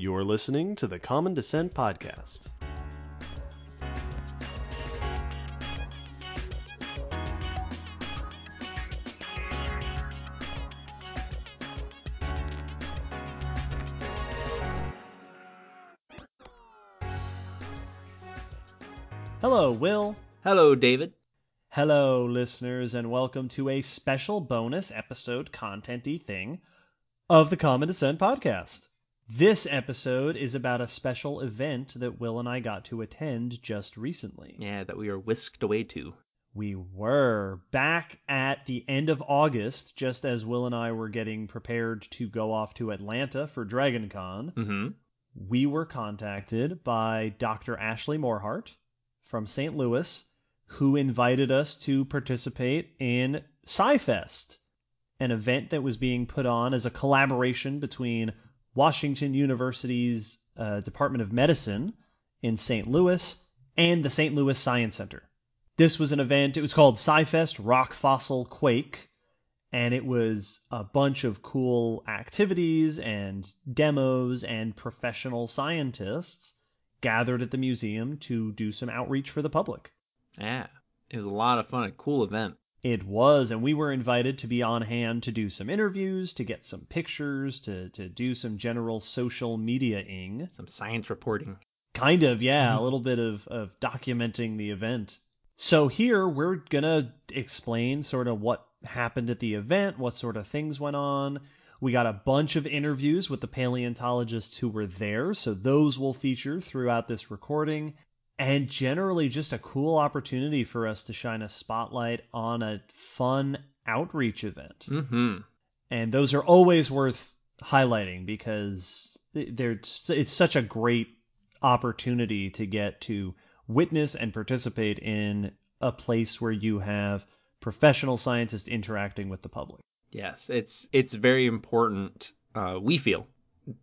You're listening to the Common Descent Podcast. Hello, Will. Hello, David. Hello, listeners, and welcome to a special bonus episode, contenty thing, of the Common Descent podcast. This episode is about a special event that Will and I got to attend just recently. Yeah, that we were whisked away to. We were back at the end of August, just as Will and I were getting prepared to go off to Atlanta for DragonCon. Mm-hmm. We were contacted by Dr. Ashley Morhardt from St. Louis, who invited us to participate in SciFest, an event that was being put on as a collaboration between Washington University's uh, Department of Medicine in St. Louis and the St. Louis Science Center. This was an event, it was called SciFest Rock Fossil Quake, and it was a bunch of cool activities and demos and professional scientists gathered at the museum to do some outreach for the public. Yeah, it was a lot of fun. A cool event. It was, and we were invited to be on hand to do some interviews, to get some pictures, to to do some general social media ing. Some science reporting. Kind of, yeah, a mm-hmm. little bit of, of documenting the event. So here we're gonna explain sort of what happened at the event, what sort of things went on. We got a bunch of interviews with the paleontologists who were there, so those will feature throughout this recording. And generally, just a cool opportunity for us to shine a spotlight on a fun outreach event. Mm-hmm. And those are always worth highlighting because they're, it's such a great opportunity to get to witness and participate in a place where you have professional scientists interacting with the public. Yes, it's it's very important. Uh, we feel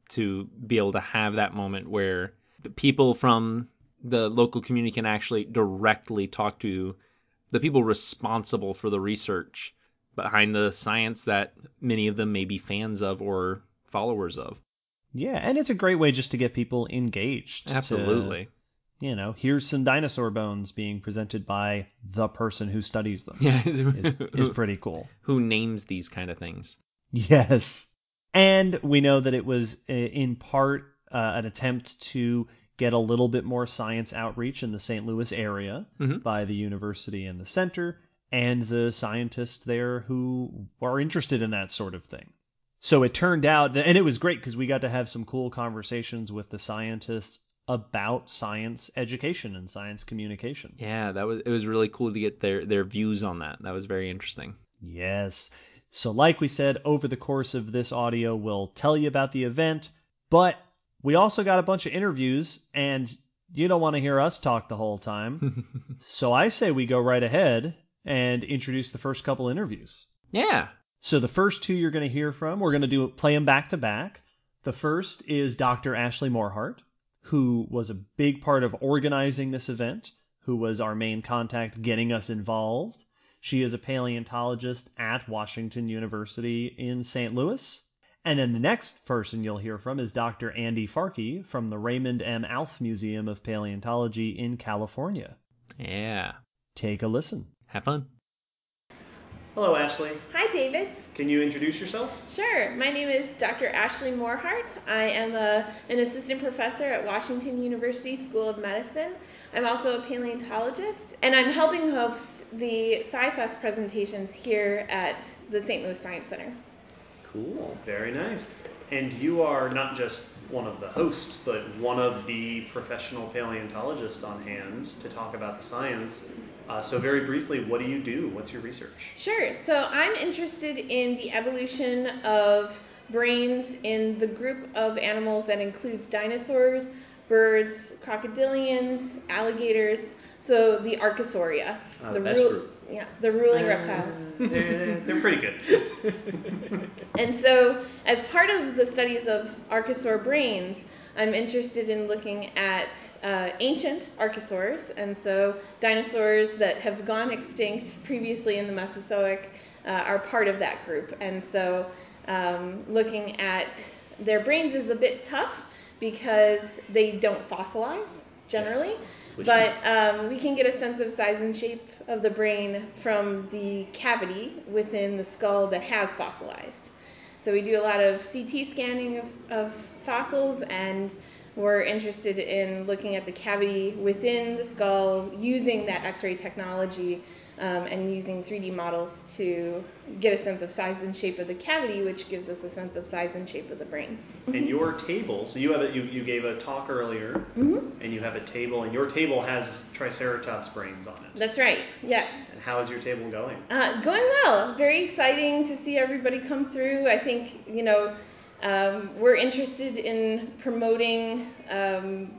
to be able to have that moment where people from the local community can actually directly talk to the people responsible for the research behind the science that many of them may be fans of or followers of. Yeah, and it's a great way just to get people engaged. to, Absolutely. you know, here's some dinosaur bones being presented by the person who studies them. Yeah, is, is pretty cool. who names these kind of things? Yes. And we know that it was uh, in part uh, an attempt to get a little bit more science outreach in the St. Louis area Mhm. by the university and the center and the scientists there who are interested in that sort of thing. So it turned out, and it was great because we got to have some cool conversations with the scientists about science education and science communication. Yeah, that was it was really cool to get their their views on that. That was very interesting. Yes. So, like we said, over the course of this audio, we'll tell you about the event, but we also got a bunch of interviews, and you don't want to hear us talk the whole time. so, I say we go right ahead and introduce the first couple interviews. Yeah. So, the first two you're going to hear from, we're going to do play them back to back. The first is Dr. Ashley Morhardt, who was a big part of organizing this event, who was our main contact getting us involved. She is a paleontologist at Washington University in St. Louis. And then the next person you'll hear from is Dr. Andy Farke from the Raymond M. Alf Museum of Paleontology in California. Yeah. Take a listen. Have fun. Hello, Ashley. Hi, David. Can you introduce yourself? Sure. My name is Dr. Ashley Morhardt. I am a, an assistant professor at Washington University School of Medicine. I'm also a paleontologist, and I'm helping host the SciFest presentations here at the St. Louis Science Center. Cool. Very nice. And you are not just one of the hosts, but one of the professional paleontologists on hand to talk about the science. Uh, so, very briefly, what do you do? What's your research? Sure. So I'm interested in the evolution of brains in the group of animals that includes dinosaurs, birds, crocodilians, alligators. So the Archosauria. Uh, the best ru- group. Yeah, the ruling reptiles. they're, they're, pretty good. And so, as part of the studies of archosaur brains, I'm interested in looking at uh, ancient archosaurs, and so dinosaurs that have gone extinct previously in the Mesozoic uh, are part of that group. And so, um, looking at their brains is a bit tough because they don't fossilize generally. Which- But um, we can get a sense of size and shape of the brain from the cavity within the skull that has fossilized. So we do a lot of CT scanning of, of fossils, and we're interested in looking at the cavity within the skull using that X-ray technology um, and using 3D models to get a sense of size and shape of the cavity, which gives us a sense of size and shape of the brain. And your table, so you have a, you, you gave a talk earlier, Mm-hmm. and you have a table, and your table has Triceratops brains on it. That's right. Yes. And how is your table going? Uh, going well. Very exciting to see everybody come through. I think, you know, um, we're interested in promoting um,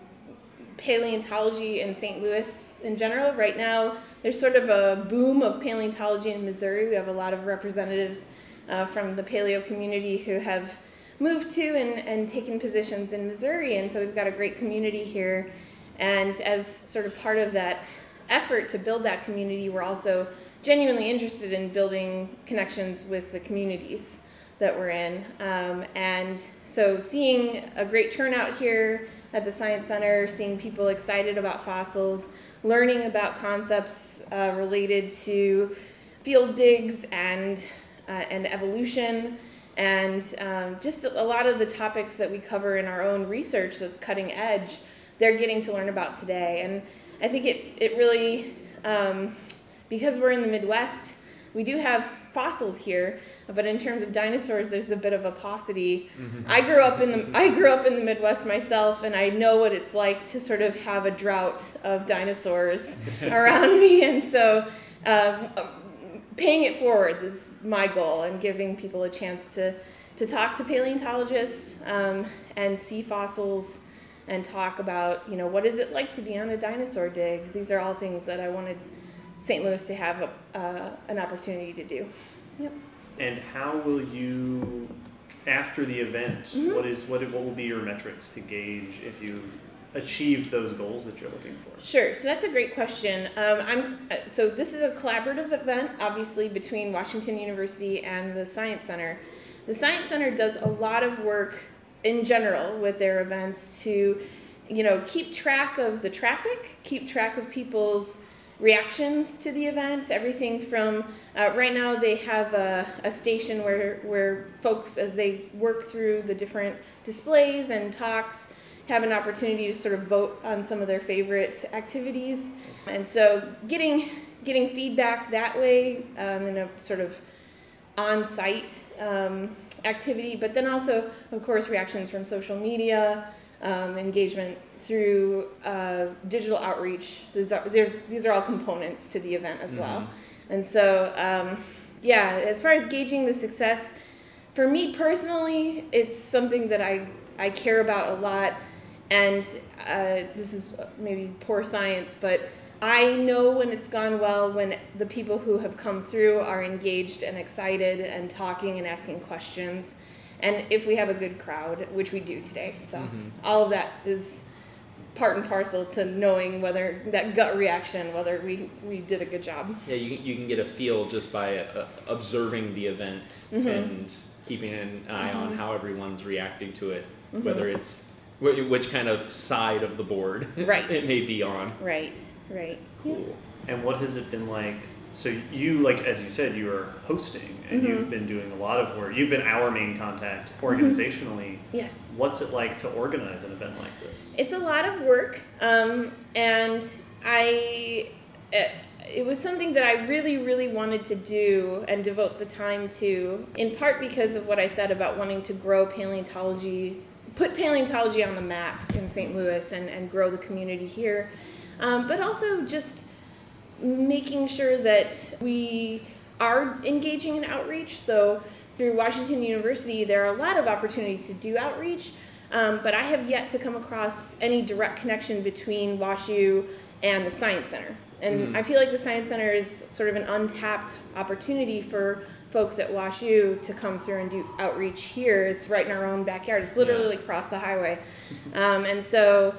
paleontology in St. Louis in general. Right now, there's sort of a boom of paleontology in Missouri. We have a lot of representatives uh, from the paleo community who have moved to and, and taken positions in Missouri. And so we've got a great community here. And as sort of part of that effort to build that community, we're also genuinely interested in building connections with the communities that we're in. Um, and so seeing a great turnout here at the Science Center, seeing people excited about fossils, learning about concepts uh, related to field digs and, uh, and evolution, and um, just a lot of the topics that we cover in our own research that's cutting edge, they're getting to learn about today. And I think it, it really, um, because we're in the Midwest, we do have fossils here, but in terms of dinosaurs, there's a bit of a paucity. I grew up in the I grew up in the Midwest myself, and I know what it's like to sort of have a drought of dinosaurs around me, and so. Um, paying it forward is my goal and giving people a chance to, to talk to paleontologists um, and see fossils and talk about you know what is it like to be on a dinosaur dig these are all things that i wanted st louis to have a, uh, an opportunity to do yep And how will you, after the event, Mm-hmm. what is what what will be your metrics to gauge if you've achieved those goals that you're looking for? Sure. So that's a great question. Um, I'm uh, so this is a collaborative event, obviously between Washington University and the Science Center. The Science Center does a lot of work in general with their events to, you know, keep track of the traffic, keep track of people's reactions to the event. Everything from uh, right now they have a, a station where where folks as they work through the different displays and talks have an opportunity to sort of vote on some of their favorite activities, and so getting getting feedback that way um, in a sort of on-site um, activity, but then also, of course, reactions from social media, um, engagement through uh, digital outreach. These are these are all components to the event as well, and so um, yeah. As far as gauging the success, for me personally, it's something that I I care about a lot, and uh, this is maybe poor science, but I know when it's gone well when the people who have come through are engaged and excited and talking and asking questions, and if we have a good crowd, which we do today. So all of that is part and parcel to knowing whether that gut reaction, whether we, we did a good job. Yeah, you can, you can get a feel just by uh, observing the event Mm-hmm. and keeping an eye on how everyone's reacting to it, whether it's wh- which kind of side of the board Right. it may be on. Right, right. Yeah. Cool. And what has it been like? So you, like as you said, you are hosting, and Mm-hmm. you've been doing a lot of work. You've been our main contact organizationally. Yes. What's it like to organize an event like this? It's a lot of work, um, and I. It, it was something that I really, really wanted to do and devote the time to, in part because of what I said about wanting to grow paleontology, put paleontology on the map in St. Louis and, and grow the community here, um, but also just making sure that we are engaging in outreach. So through Washington University, there are a lot of opportunities to do outreach, um, but I have yet to come across any direct connection between WashU and the Science Center. And I feel like the Science Center is sort of an untapped opportunity for folks at WashU to come through and do outreach here. It's right in our own backyard. It's literally Yeah. across the highway. Um, and so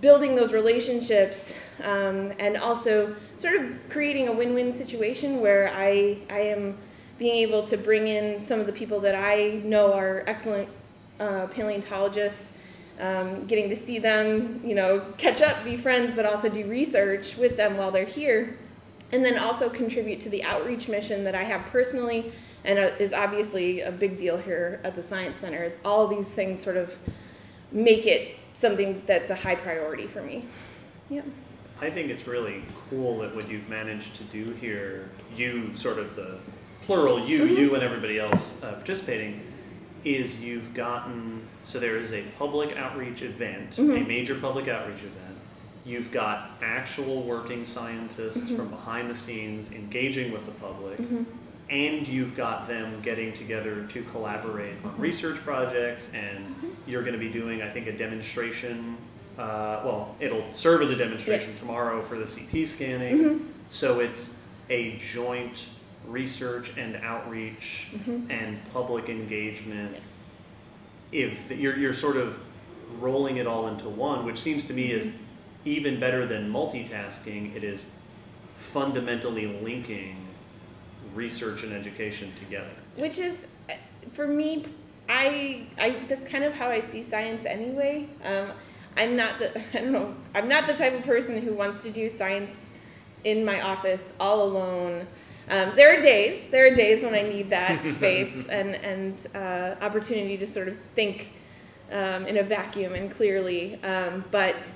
building those relationships um, and also sort of creating a win-win situation where I, I am being able to bring in some of the people that I know are excellent uh, paleontologists um, getting to see them, you know, catch up, be friends, but also do research with them while they're here. And then also contribute to the outreach mission that I have personally and uh, is obviously a big deal here at the Science Center. All these things sort of make it something that's a high priority for me. Yeah. I think it's really cool that what you've managed to do here, you sort of the plural, you, Mm-hmm. you, and everybody else uh, participating, is you've gotten so there is a public outreach event, Mm-hmm. a major public outreach event. You've got actual working scientists Mm-hmm. from behind the scenes engaging with the public, and you've got them getting together to collaborate on Mm-hmm. research projects. And you're going to be doing, I think, a demonstration. Uh, well, it'll serve as a demonstration Yes. tomorrow for the CT scanning. So it's a joint research and outreach and public engagement Yes. if you're, you're sort of rolling it all into one, which seems to me is even better than multitasking, it is fundamentally linking research and education together. which is uh, for me I, I that's kind of how i see science anyway. Um, i'm not the i don't know i'm not the type of person who wants to do science in my office all alone um, there are days there are days when i need that space and and uh, opportunity to sort of think um, in a vacuum and clearly um, but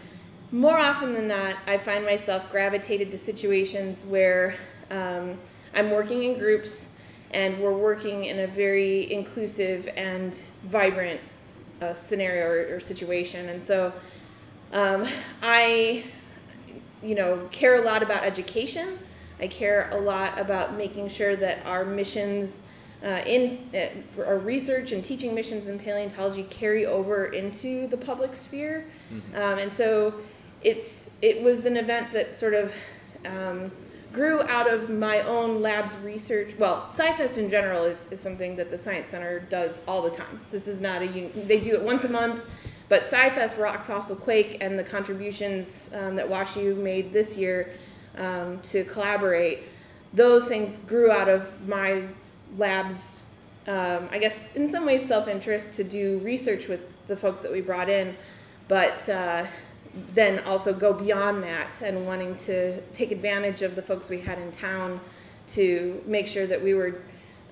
more often than not, I find myself gravitated to situations where um, I'm working in groups and we're working in a very inclusive and vibrant uh, scenario or, or situation. And so um, I, you know, care a lot about education. I care a lot about making sure that our missions uh, in uh, our research and teaching missions in paleontology carry over into the public sphere. Um, and so it's it was an event that sort of um, grew out of my own lab's research. Well, SciFest in general is, is something that the Science Center does all the time. This is not a un- they do it once a month, but SciFest, Rock Fossil Quake, and the contributions um, that WashU made this year um, to collaborate, those things grew out of my lab's, um, I guess, in some ways, self interest to do research with the folks that we brought in, but uh, then also go beyond that and wanting to take advantage of the folks we had in town to make sure that we were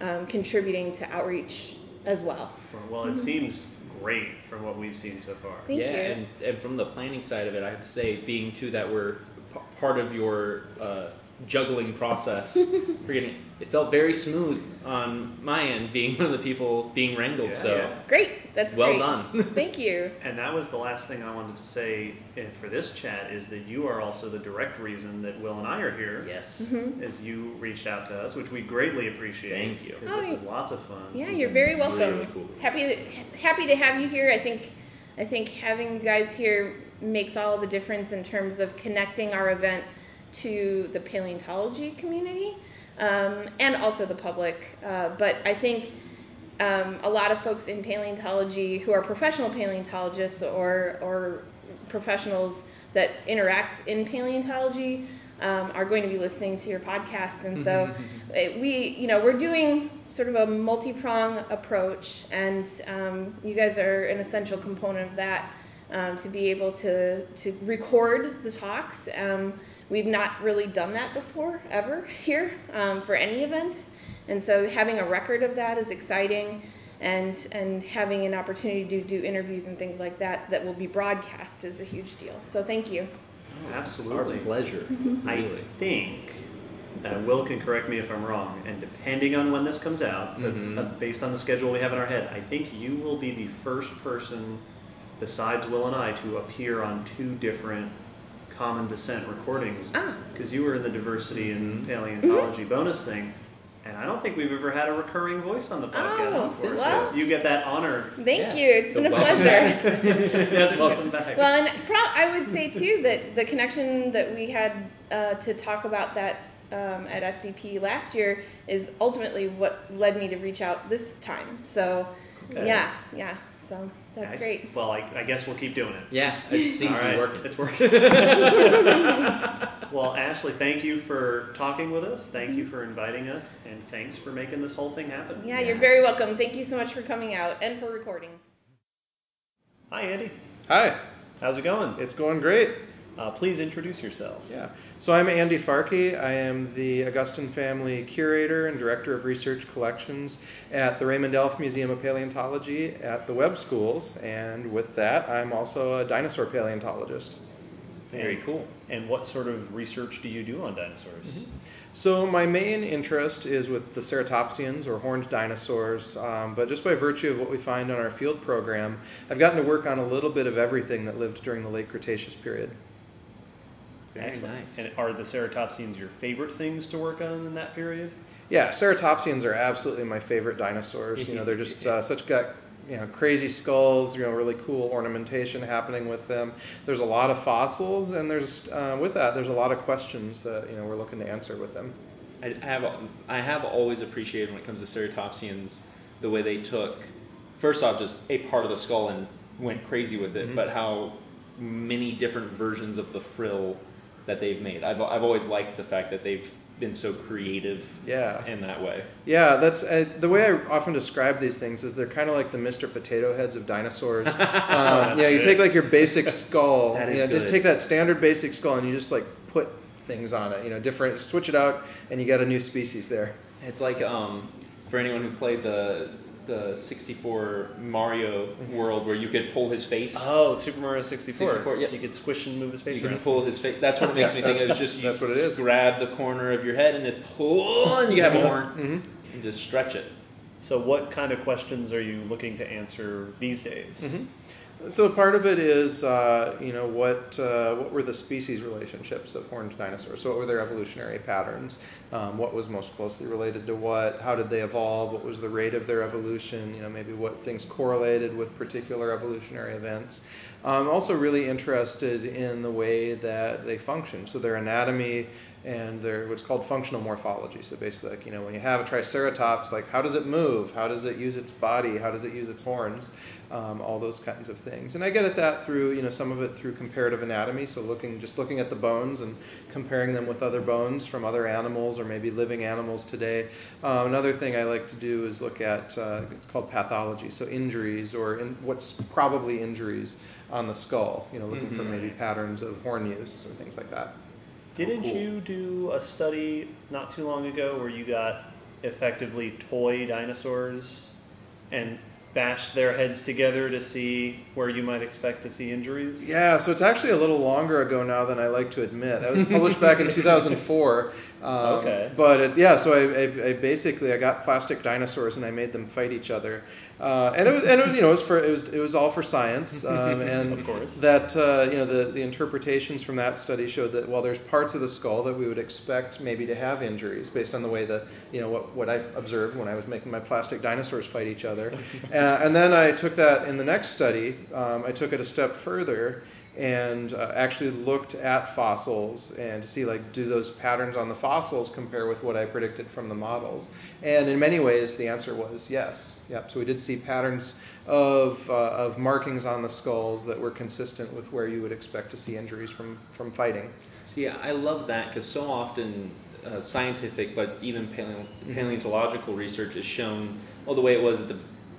um, contributing to outreach as well. Well, it seems great from what we've seen so far. Thank yeah, you. and, and from the planning side of it, I have to say, being two that we're p- part of your uh, juggling process, for getting it felt very smooth on my end, being one of the people being wrangled. Yeah, so yeah. Great, that's well great. done. Thank you. And that was the last thing I wanted to say eh, for this chat is that you are also the direct reason that Will and I are here. yes. Mm-hmm. As you reached out to us, which we greatly appreciate. Thank you. Because this Oh, is lots of fun. Yeah, has you're very welcome. really cool. Happy to, happy to have you here. I think I think having you guys here makes all the difference in terms of connecting our event to the paleontology community um, and also the public. Uh, but I think um, a lot of folks in paleontology who are professional paleontologists or or professionals that interact in paleontology um, are going to be listening to your podcast, and so it- we, you know, we're doing sort of a multi-prong approach, and um, you guys are an essential component of that um, to be able to to record the talks. Um, we've not really done that before ever here um, for any event, and so having a record of that is exciting. And, and having an opportunity to do interviews and things like that that will be broadcast is a huge deal. So thank you. Our Absolutely. pleasure. I think, uh, Will can correct me if I'm wrong, and depending on when this comes out, but, Mhm. uh, based on the schedule we have in our head, I think you will be the first person besides Will and I to appear on two different common descent recordings Ah. because you were in the diversity and Mhm. paleontology bonus thing. And I don't think we've ever had a recurring voice on the podcast Oh, before, well. so you get that honor. Thank Yes. you. It's So been a pleasure. yes, welcome back. Well, and pro- I would say too that the connection that we had uh, to talk about that um, at SVP last year is ultimately what led me to reach out this time. So, Okay. yeah, yeah. So that's Nice. great. Well, I, I guess we'll keep doing it. Yeah, it seems All to right, be working. It's working. well, Ashley, thank you for talking with us. Thank you for inviting us, and thanks for making this whole thing happen. Yeah, you're very welcome. Thank you so much for coming out and for recording. Hi, Andy. Hi, How's it going? it's going great. Uh, please introduce yourself. Yeah. So I'm Andy Farke. I am the Augustyn Family Curator and Director of Research Collections at the Raymond Alf Museum of Paleontology at the Webb Schools. And with that, I'm also a dinosaur paleontologist. Very cool. And what sort of research do you do on dinosaurs? So my main interest is with the ceratopsians or horned dinosaurs, um, but just by virtue of what we find on our field program, I've gotten to work on a little bit of everything that lived during the late Cretaceous period. Very Excellent. nice. And are the ceratopsians your favorite things to work on in that period? Yeah, ceratopsians are absolutely my favorite dinosaurs. You know, they're just uh, such got you know crazy skulls. You know, really cool ornamentation happening with them. There's a lot of fossils, and there's uh, with that there's a lot of questions that you know we're looking to answer with them. I have I have always appreciated when it comes to ceratopsians the way they took first off just a part of the skull and went crazy with it, but how many different versions of the frill that they've made. I've I've always liked the fact that they've been so creative Yeah. in that way. Yeah, that's uh, the way I often describe these things. Is they're kind of like the Mr. Potato Heads of dinosaurs. um, yeah, you good. take like your basic skull. That is you know, just take that standard basic skull and you just like put things on it. You know, different. Switch it out, and you get a new species there. It's like um, for anyone who played the the 64 Mario mm-hmm. world where you could pull his face. Oh, Super Mario 64. 64, yeah. You could squish and move his face You can pull his face. That's what it makes Yeah, me think. It's just that's what it is. Grab the corner of your head and then pull, and you have a horn, mm-hmm. mm-hmm. and just stretch it. So, what kind of questions are you looking to answer these days? Mm-hmm. So part of it is, uh, you know, what uh, what were the species relationships of horned dinosaurs? So what were their evolutionary patterns? Um, what was most closely related to what? How did they evolve? What was the rate of their evolution? You know, maybe what things correlated with particular evolutionary events. I'm also really interested in the way that they function. So their anatomy and their what's called functional morphology. So basically, like you know, when you have a triceratops, like how does it move? How does it use its body? How does it use its horns? Um, all those kinds of things. And I get at that through you know some of it through comparative anatomy. So looking just looking at the bones and comparing them with other bones from other animals or maybe living animals today. Um, another thing I like to do is look at uh, it's called pathology. So injuries or in, what's probably injuries on the skull. You know, looking for mm-hmm. maybe patterns of horn use or things like that. Didn't oh, cool. you do a study not too long ago where you got effectively toy dinosaurs and bashed their heads together to see where you might expect to see injuries? Yeah, so it's actually a little longer ago now than I like to admit. That was published back in 2004. Um, Okay. But it, yeah, so I, I, I basically I got plastic dinosaurs and I made them fight each other, uh, and it was and it, you know it was for it was it was all for science, um, and Of course. that uh, you know the the interpretations from that study showed that while there's parts of the skull that we would expect maybe to have injuries based on the way that you know what what I observed when I was making my plastic dinosaurs fight each other, uh, and then I took that in the next study. Um, I took it a step further and uh, actually looked at fossils and to see like do those patterns on the fossils compare with what I predicted from the models. And in many ways, the answer was yes. Yep. So we did see patterns of uh, of markings on the skulls that were consistent with where you would expect to see injuries from from fighting. See, I love that because so often uh, scientific, but even paleo- paleontological research is shown, well, the way it was at the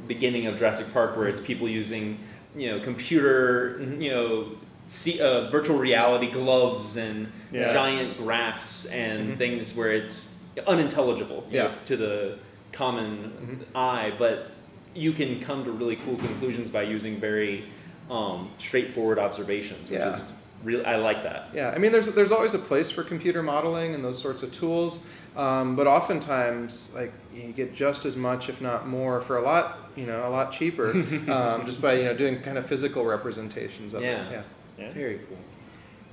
beginning of Jurassic Park, where it's people using, you know, computer, you know, see, uh, virtual reality gloves and Yeah. giant graphs and things where it's unintelligible you know, to the common eye, but you can come to really cool conclusions by using very um, straightforward observations, which Yeah. is really I like that. Yeah, I mean, there's there's always a place for computer modeling and those sorts of tools, um, but oftentimes, like you get just as much, if not more, for a lot, you know, a lot cheaper, um, just by you know doing kind of physical representations of Yeah. it. Yeah. Yeah. Very cool.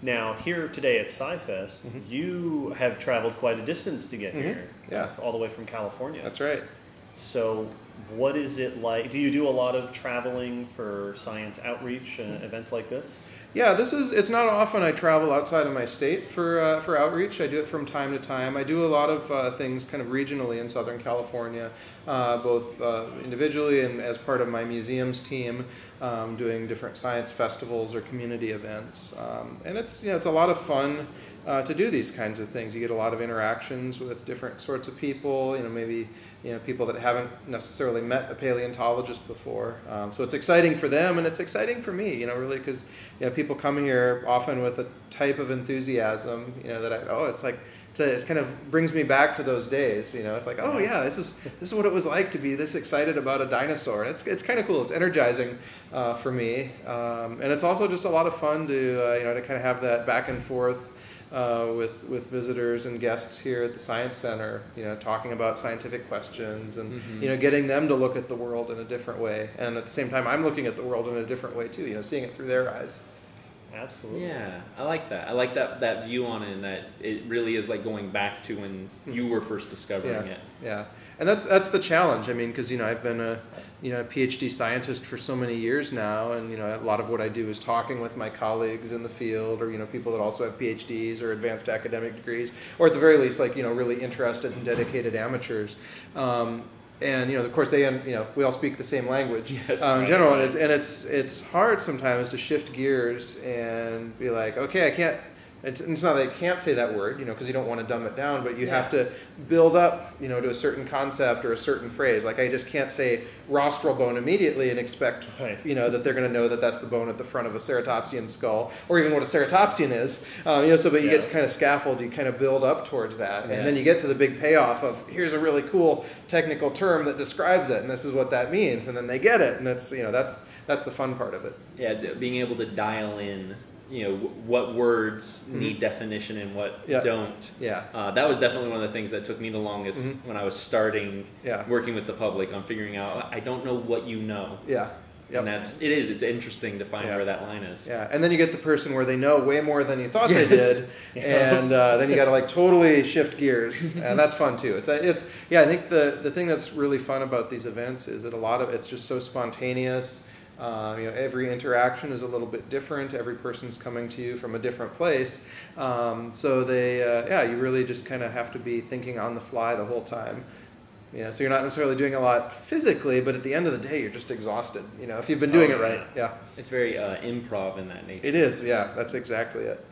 Now, here today at SciFest, mm-hmm. you have traveled quite a distance to get mm-hmm. here. Yeah. All the way from California. That's right. So, what is it like? Do you do a lot of traveling for science outreach and mm-hmm. events like this? Yeah, this is. It's not often I travel outside of my state for uh, for outreach. I do it from time to time. I do a lot of uh, things kind of regionally in Southern California, uh, both uh, individually and as part of my museums team, um, doing different science festivals or community events. Um, and it's you know it's a lot of fun uh, to do these kinds of things. You get a lot of interactions with different sorts of people. You know, maybe you know people that haven't necessarily met a paleontologist before. Um, so it's exciting for them, and it's exciting for me, you know, really, because you know people come here often with a type of enthusiasm, you know, that I oh, it's like a, it's kind of brings me back to those days. You know, it's like oh yeah, this is this is what it was like to be this excited about a dinosaur. It's it's kind of cool. It's energizing uh, for me, um, and it's also just a lot of fun to uh, you know to kind of have that back and forth uh, with with visitors and guests here at the Science Center. You know, talking about scientific questions and Mm-hmm. you know getting them to look at the world in a different way, and at the same time, I'm looking at the world in a different way too. You know, seeing it through their eyes. Absolutely. Yeah, I like that. I like that that view on it, and that it really is like going back to when you were first discovering yeah, it. Yeah, and that's that's the challenge. I mean, because you know I've been a you know a PhD scientist for so many years now, and you know a lot of what I do is talking with my colleagues in the field, or you know people that also have PhDs or advanced academic degrees, or at the very least, like you know really interested and dedicated amateurs. Um, and you know, of course, they and you know we all speak the same language Yes. uh, in general, right. and it's and it's it's hard sometimes to shift gears and be like, okay, I can't. It's, it's not that you can't say that word, you know, because you don't want to dumb it down, but you have to build up, you know, to a certain concept or a certain phrase. Like I just can't say rostral bone immediately and expect, Right. you know, that they're going to know that that's the bone at the front of a ceratopsian skull, or even what a ceratopsian is. Um, you know, so but you get to kind of scaffold, you kind of build up towards that, and then you get to the big payoff of here's a really cool technical term that describes it, and this is what that means, and then they get it, and it's you know that's that's the fun part of it. Yeah, being able to dial in, you know, w- what words need definition and what Mm-hmm. Yeah. don't. Yeah. Uh, that was definitely one of the things that took me the longest when I was starting Mm-hmm. Yeah. working with the public on figuring out. I don't know what you know, Yeah. Yep. and that's it is. It's interesting to find Yeah. where that line is. Yeah, and then you get the person where they know way more than you thought Yes. they did, and uh, then you got to like totally shift gears, and that's fun too. It's it's yeah. I think the the thing that's really fun about these events is that a lot of it's just so spontaneous. Uh, you know, every interaction is a little bit different. Every person's coming to you from a different place, um, so they uh, yeah, you really just kind of have to be thinking on the fly the whole time. You know, so you're not necessarily doing a lot physically, but at the end of the day, you're just exhausted. You know, if you've been doing Oh, it right, yeah. yeah. It's very uh, improv in that nature. It is, yeah, that's exactly it.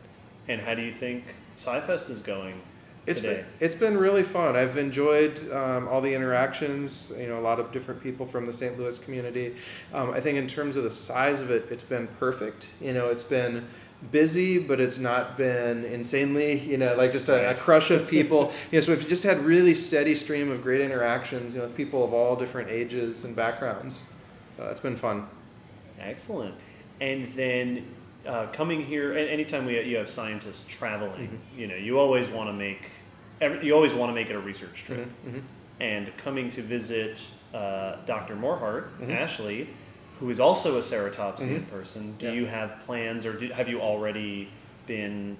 And how do you think SciFest is going It's today? been, it's been really fun. I've enjoyed um, all the interactions. You know, a lot of different people from the St. Louis community. Um, I think in terms of the size of it, it's been perfect. You know, it's been busy, but it's not been insanely. You know, like just a, a crush of people. you know, so we've just had really steady stream of great interactions. You know, with people of all different ages and backgrounds. So that's been fun. Excellent. And then uh, coming here, anytime we you have scientists traveling, Mm-hmm. you know, you always want to make every, you always want to make it a research trip. Mm-hmm. And coming to visit uh, Dr. Morhardt, Mm-hmm. Ashley, who is also a ceratopsian person, do Yeah. you have plans, or do, have you already been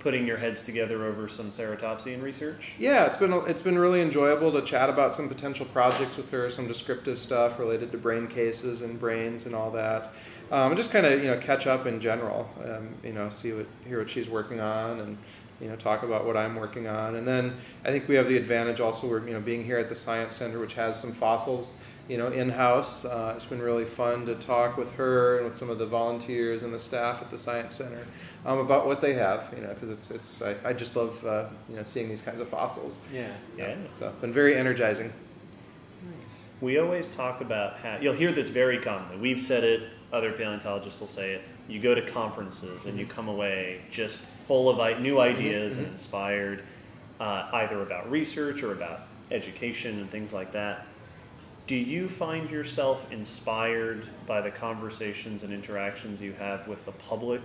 putting your heads together over some ceratopsian research? Yeah, it's been it's been really enjoyable to chat about some potential projects with her, some descriptive stuff related to brain cases and brains and all that, um, and just kind of you know catch up in general. Um, you know, see what hear what she's working on and you know talk about what I'm working on, and then I think we have the advantage also we're you know being here at the Science Center, which has some fossils. You know, in house, uh, it's been really fun to talk with her and with some of the volunteers and the staff at the Science Center um, about what they have. You know, because it's it's I, I just love uh, you know seeing these kinds of fossils. Yeah. Yeah. So been very energizing. Nice. We always talk about how you'll hear this very commonly. We've said it, other paleontologists will say it. You go to conferences and you come away just full of i- new ideas and inspired, uh, either about research or about education and things like that. Do you find yourself inspired by the conversations and interactions you have with the public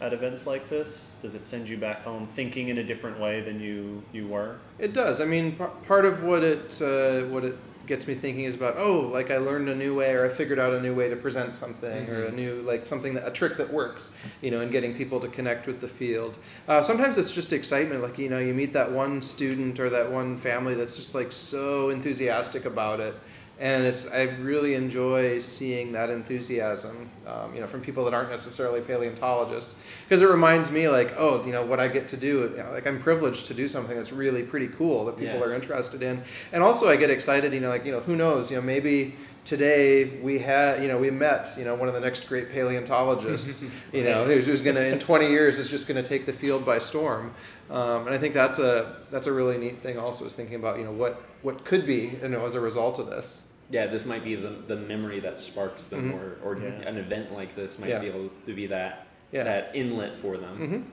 at events like this? Does it send you back home thinking in a different way than you, you were? It does. I mean, par- part of what it uh, what it gets me thinking is about oh, like I learned a new way, or I figured out a new way to present something, or a new like something that a trick that works, you know, and getting people to connect with the field. Uh, sometimes it's just excitement, like you know, you meet that one student or that one family that's just like so enthusiastic about it. And it's, I really enjoy seeing that enthusiasm, um, you know, from people that aren't necessarily paleontologists, because it reminds me, like, oh, you know, what I get to do, you know, like, I'm privileged to do something that's really pretty cool that people Yes. are interested in, and also I get excited, you know, like, you know, who knows, you know, maybe today we had, you know, we met, you know, one of the next great paleontologists, you know, who's, who's going to, in 20 years, is just going to take the field by storm, um, and I think that's a that's a really neat thing. Also, is thinking about, you know, what what could be, you know, as a result of this. Yeah, this might be the, the memory that sparks them, mm-hmm. or, or an event like this might Yeah. be able to be that Yeah. that inlet for them. Mm-hmm.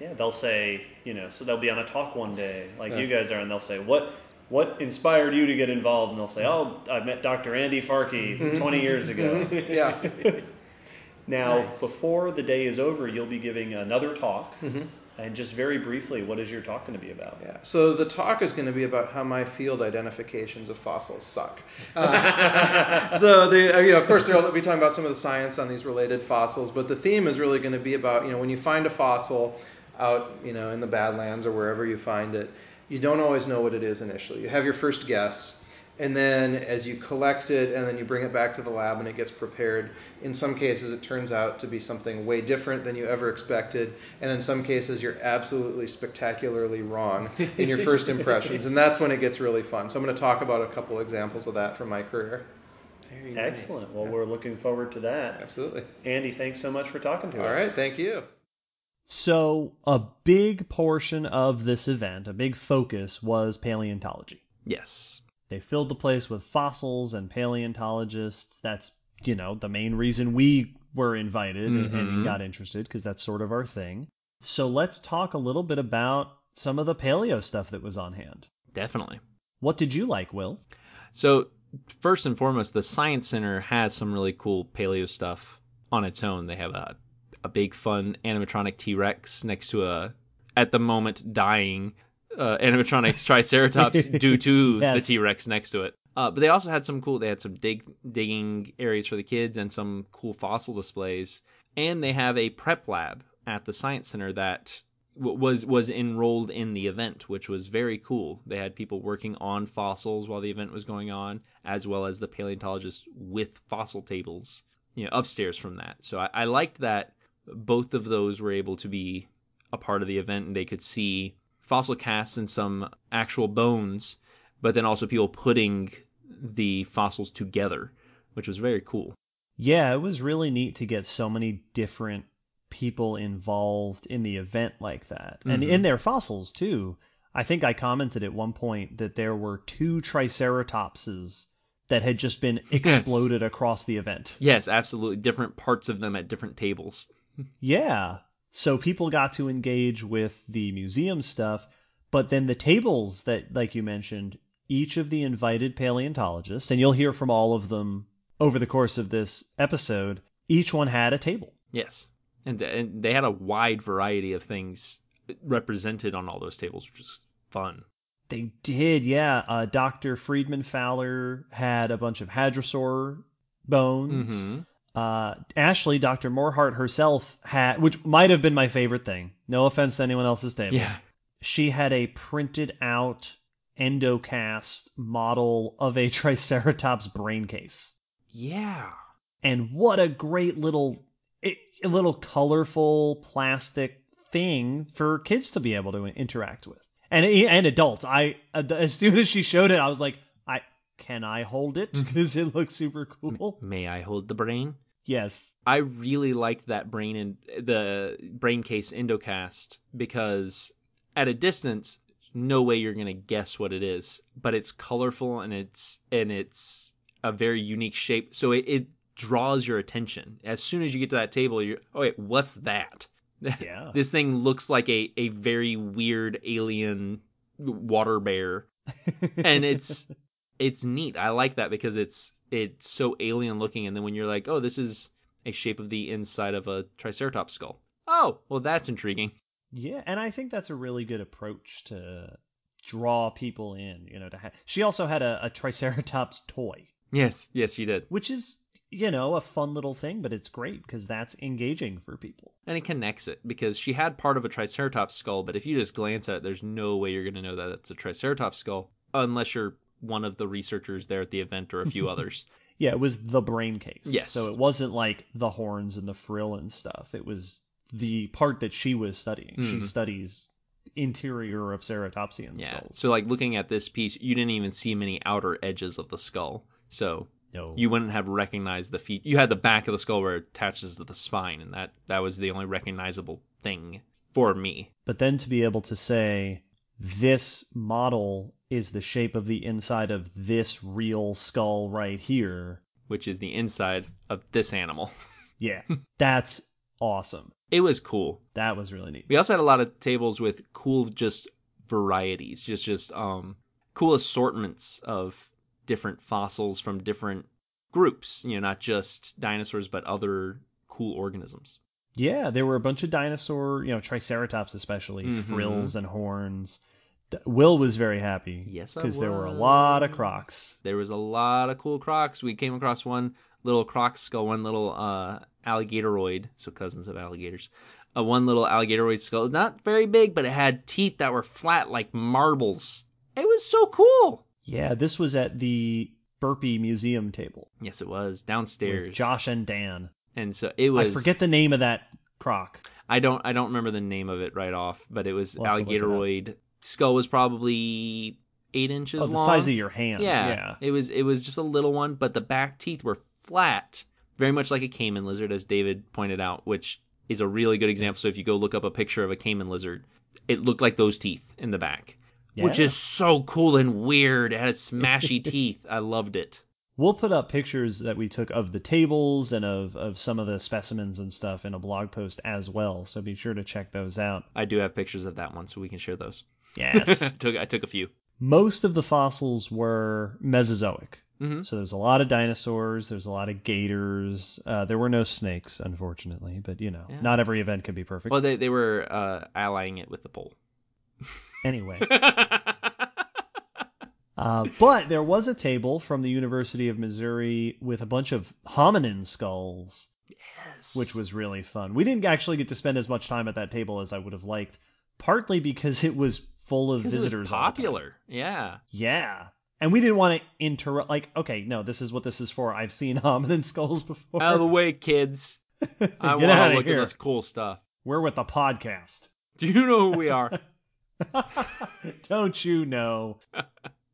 Yeah, they'll say, you know, so they'll be on a talk one day, like Yeah. you guys are, and they'll say, "What, what inspired you to get involved?" And they'll say, "Oh, I met Dr. Andy Farke mm-hmm. 20 years ago." Yeah. now, Nice. before the day is over, you'll be giving another talk, and just very briefly, what is your talk going to be about? Yeah. So the talk is going to be about how my field identifications of fossils suck. Uh, so the uh, you know of course they'll be talking about some of the science on these related fossils, but the theme is really going to be about you know when you find a fossil out you know in the Badlands or wherever you find it, you don't always know what it is initially. You have your first guess. And then, as you collect it, and then you bring it back to the lab, and it gets prepared. In some cases, it turns out to be something way different than you ever expected, and in some cases, you're absolutely spectacularly wrong in your first impressions, and that's when it gets really fun. So I'm going to talk about a couple examples of that from my career. Very nice. Excellent. Well, we're looking forward to that. Absolutely. Andy, thanks so much for talking to All us. all right Thank you. So, a big portion of this event, a big focus, was paleontology. Yes. They filled the place with fossils and paleontologists. That's, you know, the main reason we were invited and- and Mhm. got interested because that's sort of our thing. So, let's talk a little bit about some of the paleo stuff that was on hand. Definitely. What did you like, Will? So first and foremost, the Science Center has some really cool paleo stuff on its own. They have a a big fun animatronic T Rex next to a at the moment dying uh, animatronics Triceratops due to Yes. the T Rex next to it. Uh, but they also had some cool. They had some dig digging areas for the kids and some cool fossil displays. And they have a prep lab at the Science Center that w- was was enrolled in the event, which was very cool. They had people working on fossils while the event was going on, as well as the paleontologists with fossil tables, you know, upstairs from that. So I, I liked that both of those were able to be a part of the event, and they could see fossil casts and some actual bones, but then also people putting the fossils together, which was very cool. Yeah, it was really neat to get so many different people involved in the event like that. And Mhm. in their fossils, too. I think I commented at one point that there were two Triceratopses that had just been exploded across the event. Yes, absolutely. Different parts of them at different tables. Yeah. So people got to engage with the museum stuff, but then the tables that, like you mentioned, each of the invited paleontologists, and you'll hear from all of them over the course of this episode, each one had a table. Yes, and, and they had a wide variety of things represented on all those tables, which was fun. They did, yeah. Uh, Dr. Freedman Fowler had a bunch of hadrosaur bones. Mhm. Uh, Ashley, Dr. Morhardt herself had, which might have been my favorite thing. No offense to anyone else's table. Yeah, She had a printed out endocast model of a Triceratops brain case. yeah, And what a great little, a little colorful plastic thing for kids to be able to interact with, and and adults. I as soon as she showed it, I was like, can I hold it because it looks super cool. May I hold the brain? Yes, I really liked that brain and the brain case endocast because at a distance, no way you're gonna guess what it is. But it's colorful and it's and it's a very unique shape, so it, it draws your attention. As soon as you get to that table, you're oh wait, what's that? yeah. this thing looks like a a very weird alien water bear, and it's it's neat. I like that because it's it's so alien looking, and then when you're like, oh, this is a shape of the inside of a triceratops skull. Oh, well, that's intriguing. Yeah, and I think that's a really good approach to draw people in. You know, to ha- she also had a, a Triceratops toy, Yes, yes, she did, which is you know a fun little thing, but it's great because that's engaging for people. and it connects it because she had part of a triceratops skull, but if you just glance at it, there's no way you're going to know that it's a triceratops skull unless you're one of the researchers there at the event or a few others. Yeah, it was the brain case. Yes. So it wasn't like the horns and the frill and stuff. It was the part that she was studying. She Mhm. studies interior of ceratopsian Yeah. skulls. So like looking at this piece, you didn't even see many outer edges of the skull. So No. you wouldn't have recognized the feet. You had the back of the skull where it attaches to the spine, and that that was the only recognizable thing for me. But then to be able to say this model is the shape of the inside of this real skull right here. which is the inside of this animal. Yeah, that's awesome. It was cool. That was really neat. We also had a lot of tables with cool just varieties, just just um cool assortments of different fossils from different groups, you know, not just dinosaurs but other cool organisms. Yeah, there were a bunch of dinosaur, you know, Triceratops especially, Mhm. frills and horns. Will was very happy. Yes, because there were a lot of crocs. There was a lot of cool crocs. We came across one little croc skull, one little uh alligatoroid, so cousins of alligators. Uh, one little alligatoroid skull, not very big, but it had teeth that were flat like marbles. It was so cool. Yeah, this was at the Burpee Museum table Yes, it was downstairs. with Josh and Dan. and so it was. I forget the name of that croc. I don't. I don't remember the name of it right off, but it was We'll have to look it up. alligatoroid. Skull was probably eight inches Oh, the long. size of your hand. Yeah, Yeah. It was. It was just a little one, but the back teeth were flat, very much like a caiman lizard, as David pointed out, which is a really good example. So if you go look up a picture of a caiman lizard, it looked like those teeth in the back, which is so cool and weird. It had smashy teeth. I loved it. We'll put up pictures that we took of the tables and of, of some of the specimens and stuff in a blog post as well. So be sure to check those out. I do have pictures of that one, so we can share those. Yes. took I took a few. Most of the fossils were Mesozoic. Mhm. So there's a lot of dinosaurs, there's a lot of gators. Uh, there were no snakes, unfortunately, but you know, Yeah. not every event can be perfect. Well, they they were uh, allying it with the pole. anyway, uh, but there was a table from the University of Missouri with a bunch of hominin skulls. yes. which was really fun. We didn't actually get to spend as much time at that table as I would have liked, partly because it was full of 'Cause it was visitors. all the time. popular. Yeah. Yeah. And we didn't want to interrupt, like, okay, no, this is what this is for. I've seen hominin skulls before. Out of the way, kids. I want to look here. at this cool stuff. We're with the podcast. Do you know who we are? Don't you know?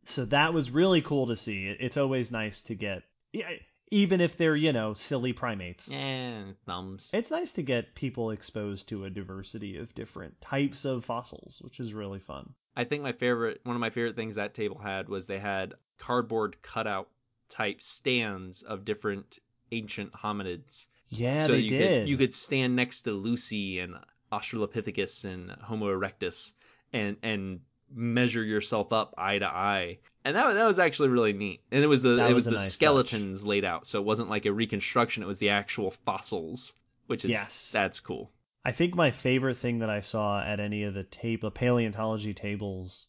so that was really cool to see. It's always nice to get, yeah, even if they're, you know, silly primates. and thumbs. It's nice to get people exposed to a diversity of different types of fossils, which is really fun. I think my favorite, one of my favorite things that table had was they had cardboard cutout type stands of different ancient hominids. Yeah, so they you did. could you could stand next to Lucy and Australopithecus and Homo erectus and and measure yourself up eye to eye. And that that was actually really neat. And it was the That it was was, the nice skeletons laid out, so it wasn't like a reconstruction. It was the actual fossils, which is Yes. that's cool. I think my favorite thing that I saw at any of the tape, the paleontology tables,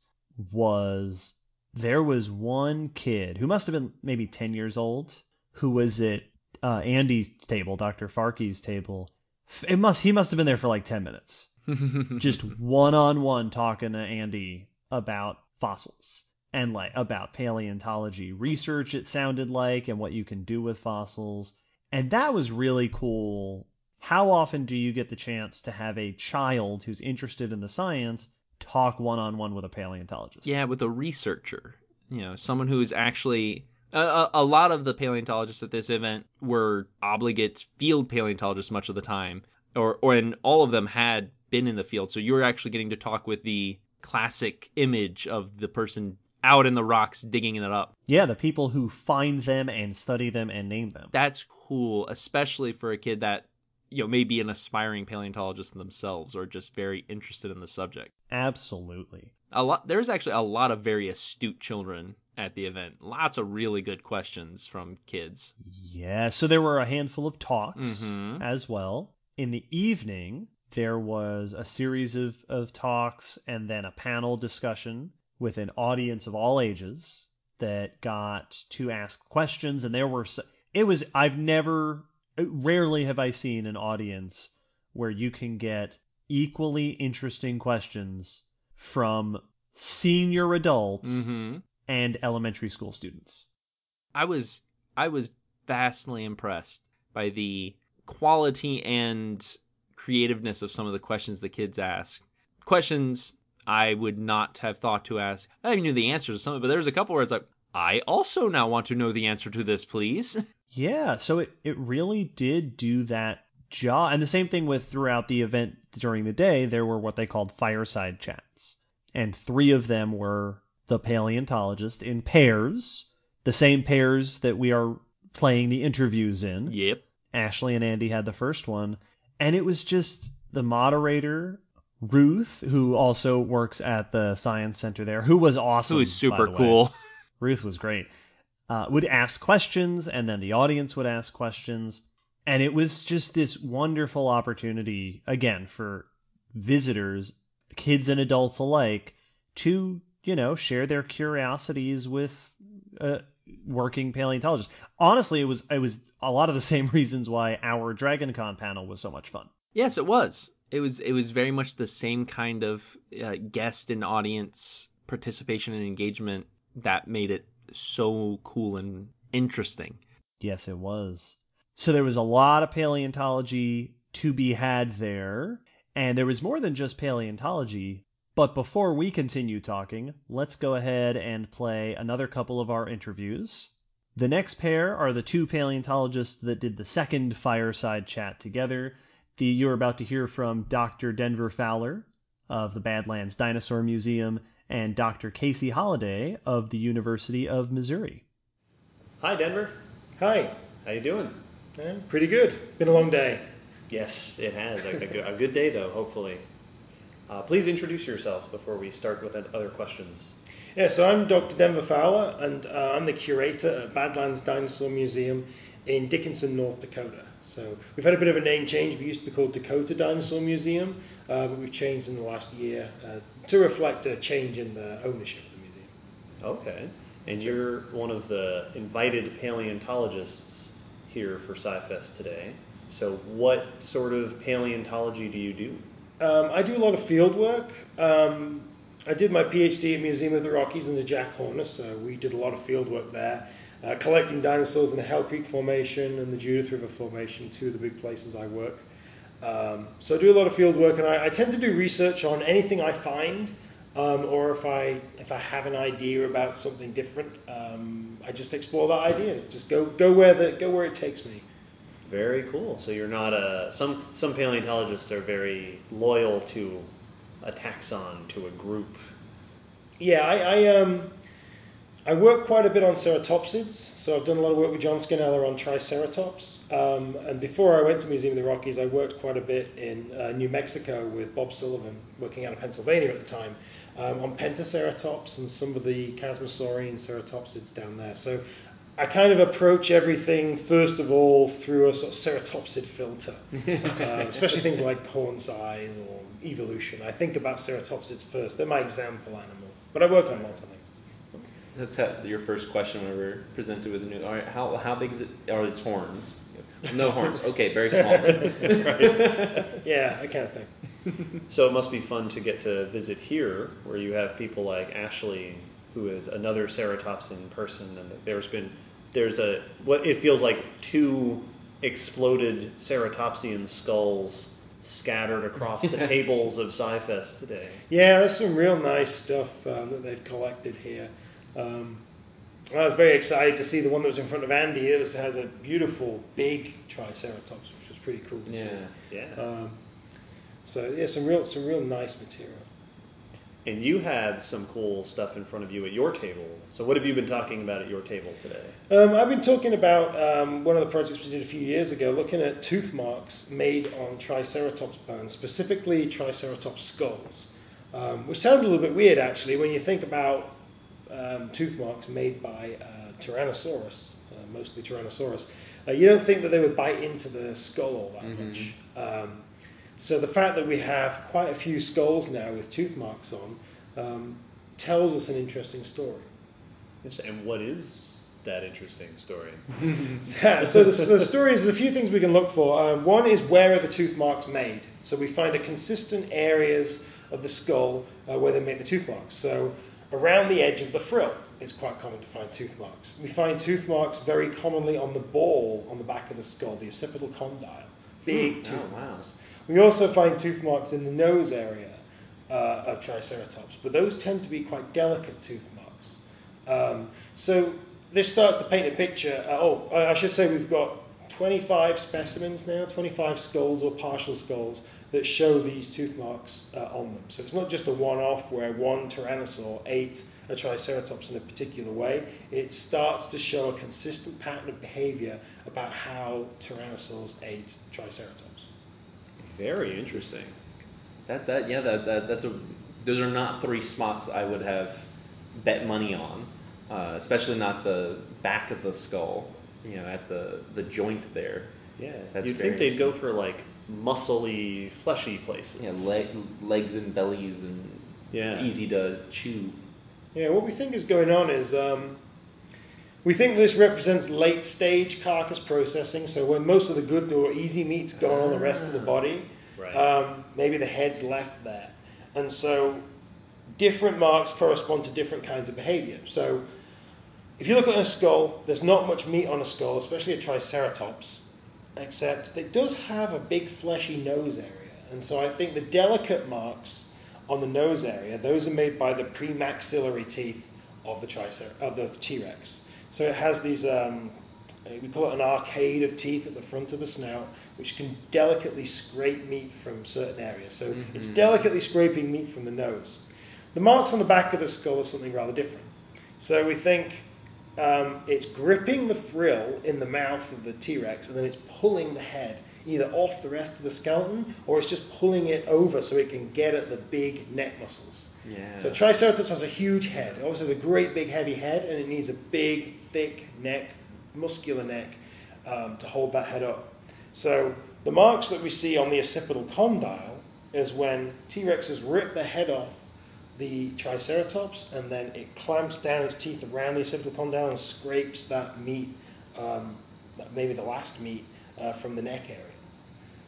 was there was one kid who must have been maybe ten years old who was at uh, Andy's table, Doctor Farke's table. It must he must have been there for like ten minutes, just one on one talking to Andy about fossils and like about paleontology research. It sounded like and what you can do with fossils, and that was really cool how often do you get the chance to have a child who's interested in the science talk one on one with a paleontologist? Yeah, with a researcher, you know, someone who is actually a, a, a lot of the paleontologists at this event were obligate field paleontologists much of the time, or or and all of them had been in the field, so you were actually getting to talk with the classic image of the person out in the rocks digging it up. Yeah, the people who find them and study them and name them. That's cool, especially for a kid that you know may be an aspiring paleontologist themselves or just very interested in the subject. Absolutely. a lot there's actually a lot of very astute children at the event lots of really good questions from kids Yeah, so there were a handful of talks Mhm. as well. In the evening, there was a series of, of talks and then a panel discussion with an audience of all ages that got to ask questions. And there were, it was, I've never, rarely have I seen an audience where you can get equally interesting questions from senior adults mm-hmm. and elementary school students. i was i was vastly impressed by the quality and creativeness of some of the questions the kids asked questions i would not have thought to ask i even knew the answers to some of it but there's a couple where it's like i also now want to know the answer to this please Yeah, so it, it really did do that job. And the same thing with throughout the event during the day, there were what they called fireside chats. And three of them were the paleontologist in pairs, the same pairs that we are playing the interviews in. Yep. Ashley and Andy had the first one, and it was just the moderator Ruth, who also works at the science center there, who was awesome. Who was by super cool. Ruth was great. Uh, would ask questions, and then the audience would ask questions, and it was just this wonderful opportunity again for visitors, kids and adults alike, to you know share their curiosities with uh, working paleontologists. Honestly, it was it was a lot of the same reasons why our DragonCon panel was so much fun. Yes, it was. It was. It was very much the same kind of uh, guest and audience participation and engagement that made it so cool and interesting. Yes, it was. So there was a lot of paleontology to be had there, and there was more than just paleontology. But before we continue talking, let's go ahead and play another couple of our interviews. The next pair are the two paleontologists that did the second fireside chat together. The you're about to hear from Dr. Denver Fowler of the Badlands Dinosaur Museum and Dr. Casey Holliday of the University of Missouri. Hi, Denver. Hi, How you doing? Eh, pretty good. Been a long day. Yes, it has. A, a good, a good day, though, hopefully. Uh, please introduce yourself before we start with other questions. Yeah, so I'm Dr. Denver Fowler, and uh, I'm the curator at Badlands Dinosaur Museum in Dickinson, North Dakota. So we've had a bit of a name change. We used to be called Dakota Dinosaur Museum, uh, but we've changed in the last year uh, to reflect a change in the ownership of the museum. Okay. And you're one of the invited paleontologists here for SciFest today. So, what sort of paleontology do you do? Um, I do a lot of field work. Um, I did my PhD at Museum of the Rockies in the Jack Horner, so we did a lot of field work there, uh, collecting dinosaurs in the Hell Creek Formation and the Judith River Formation, two of the big places I work. Um, so I do a lot of field work, and I, I tend to do research on anything I find, um, or if I if I have an idea about something different, um, I just explore that idea. Just go go where the go where it takes me. Very cool. So you're not a some some paleontologists are very loyal to a taxon to a group. Yeah, I, I um, I work quite a bit on ceratopsids, so I've done a lot of work with John Scannella on Triceratops. Um, and before I went to Museum of the Rockies, I worked quite a bit in uh, New Mexico with Bob Sullivan, working out of Pennsylvania at the time, um, on Pentaceratops and some of the Chasmosaurian ceratopsids down there. So I kind of approach everything first of all through a sort of ceratopsid filter, um, especially things like horn size or evolution. I think about ceratopsids first; they're my example animal, but I work on lots of things. That's how, your first question when we were presented with a new. All right, how how big is it? Are its horns? No horns. Okay, very small. Yeah, that kind of thing. So it must be fun to get to visit here, where you have people like Ashley, who is another ceratopsian person, and there's been there's a what it feels like two exploded ceratopsian skulls scattered across the Yes. tables of SciFest today. Yeah, there's some real nice stuff um, that they've collected here. Um, I was very excited to see the one that was in front of Andy. It was, has a beautiful big Triceratops, which was pretty cool to see. yeah. Yeah. Um, so yeah, some real some real nice material. And you had some cool stuff in front of you at your table. So what have you been talking about at your table today? Um, I've been talking about um, one of the projects we did a few years ago, looking at tooth marks made on Triceratops bones, specifically Triceratops skulls, um, which sounds a little bit weird actually when you think about um, tooth marks made by uh, Tyrannosaurus, uh, mostly Tyrannosaurus. Uh, you don't think that they would bite into the skull all that much. Um, so the fact that we have quite a few skulls now with tooth marks on um, tells us an interesting story. And what is that interesting story? Yeah, so the, the story is there's a few things we can look for. Um, one is where are the tooth marks made? So we find a consistent areas of the skull uh, where they make the tooth marks. So around the edge of the frill, it's quite common to find tooth marks. We find tooth marks very commonly on the ball on the back of the skull, the occipital condyle. Big tooth Oh, wow. marks. We also find tooth marks in the nose area uh, of Triceratops, but those tend to be quite delicate tooth marks. Um, so this starts to paint a picture. Uh, oh, I I should say we've got 25 specimens now, 25 skulls or partial skulls that show these tooth marks uh, on them. So it's not just a one-off where one tyrannosaur ate a triceratops in a particular way. It starts to show a consistent pattern of behavior about how tyrannosaurs ate triceratops. Very interesting. That that yeah that, that that's a those are not three spots I would have bet money on, uh, especially not the back of the skull. You know, at the the joint there. Yeah, That's you'd think they'd go for like muscly, fleshy places. Yeah, leg, legs and bellies and Yeah. easy to chew. Yeah, what we think is going on is um, we think this represents late stage carcass processing. So when most of the good or easy meat's gone on the rest of the body, Right. um, maybe the head's left there, and so different marks correspond to different kinds of behavior. So if you look at a skull, there's not much meat on a skull, especially a triceratops, except it does have a big fleshy nose area, and so I think the delicate marks on the nose area, those are made by the premaxillary teeth of the tricer of the T-Rex. So it has these, um, we call it an arcade of teeth at the front of the snout, which can delicately scrape meat from certain areas. So it's delicately scraping meat from the nose. The marks on the back of the skull are something rather different. So we think um, it's gripping the frill in the mouth of the T-Rex, and then it's pulling the head either off the rest of the skeleton, or it's just pulling it over so it can get at the big neck muscles. Yeah. So Triceratops has a huge head. Obviously, a great big heavy head, and it needs a big, thick neck, muscular neck, um, to hold that head up. So the marks that we see on the occipital condyle is when T-Rexes rip the head off the Triceratops, and then it clamps down its teeth around the occipital condyle and scrapes that meat, um, that maybe the last meat, uh, from the neck area.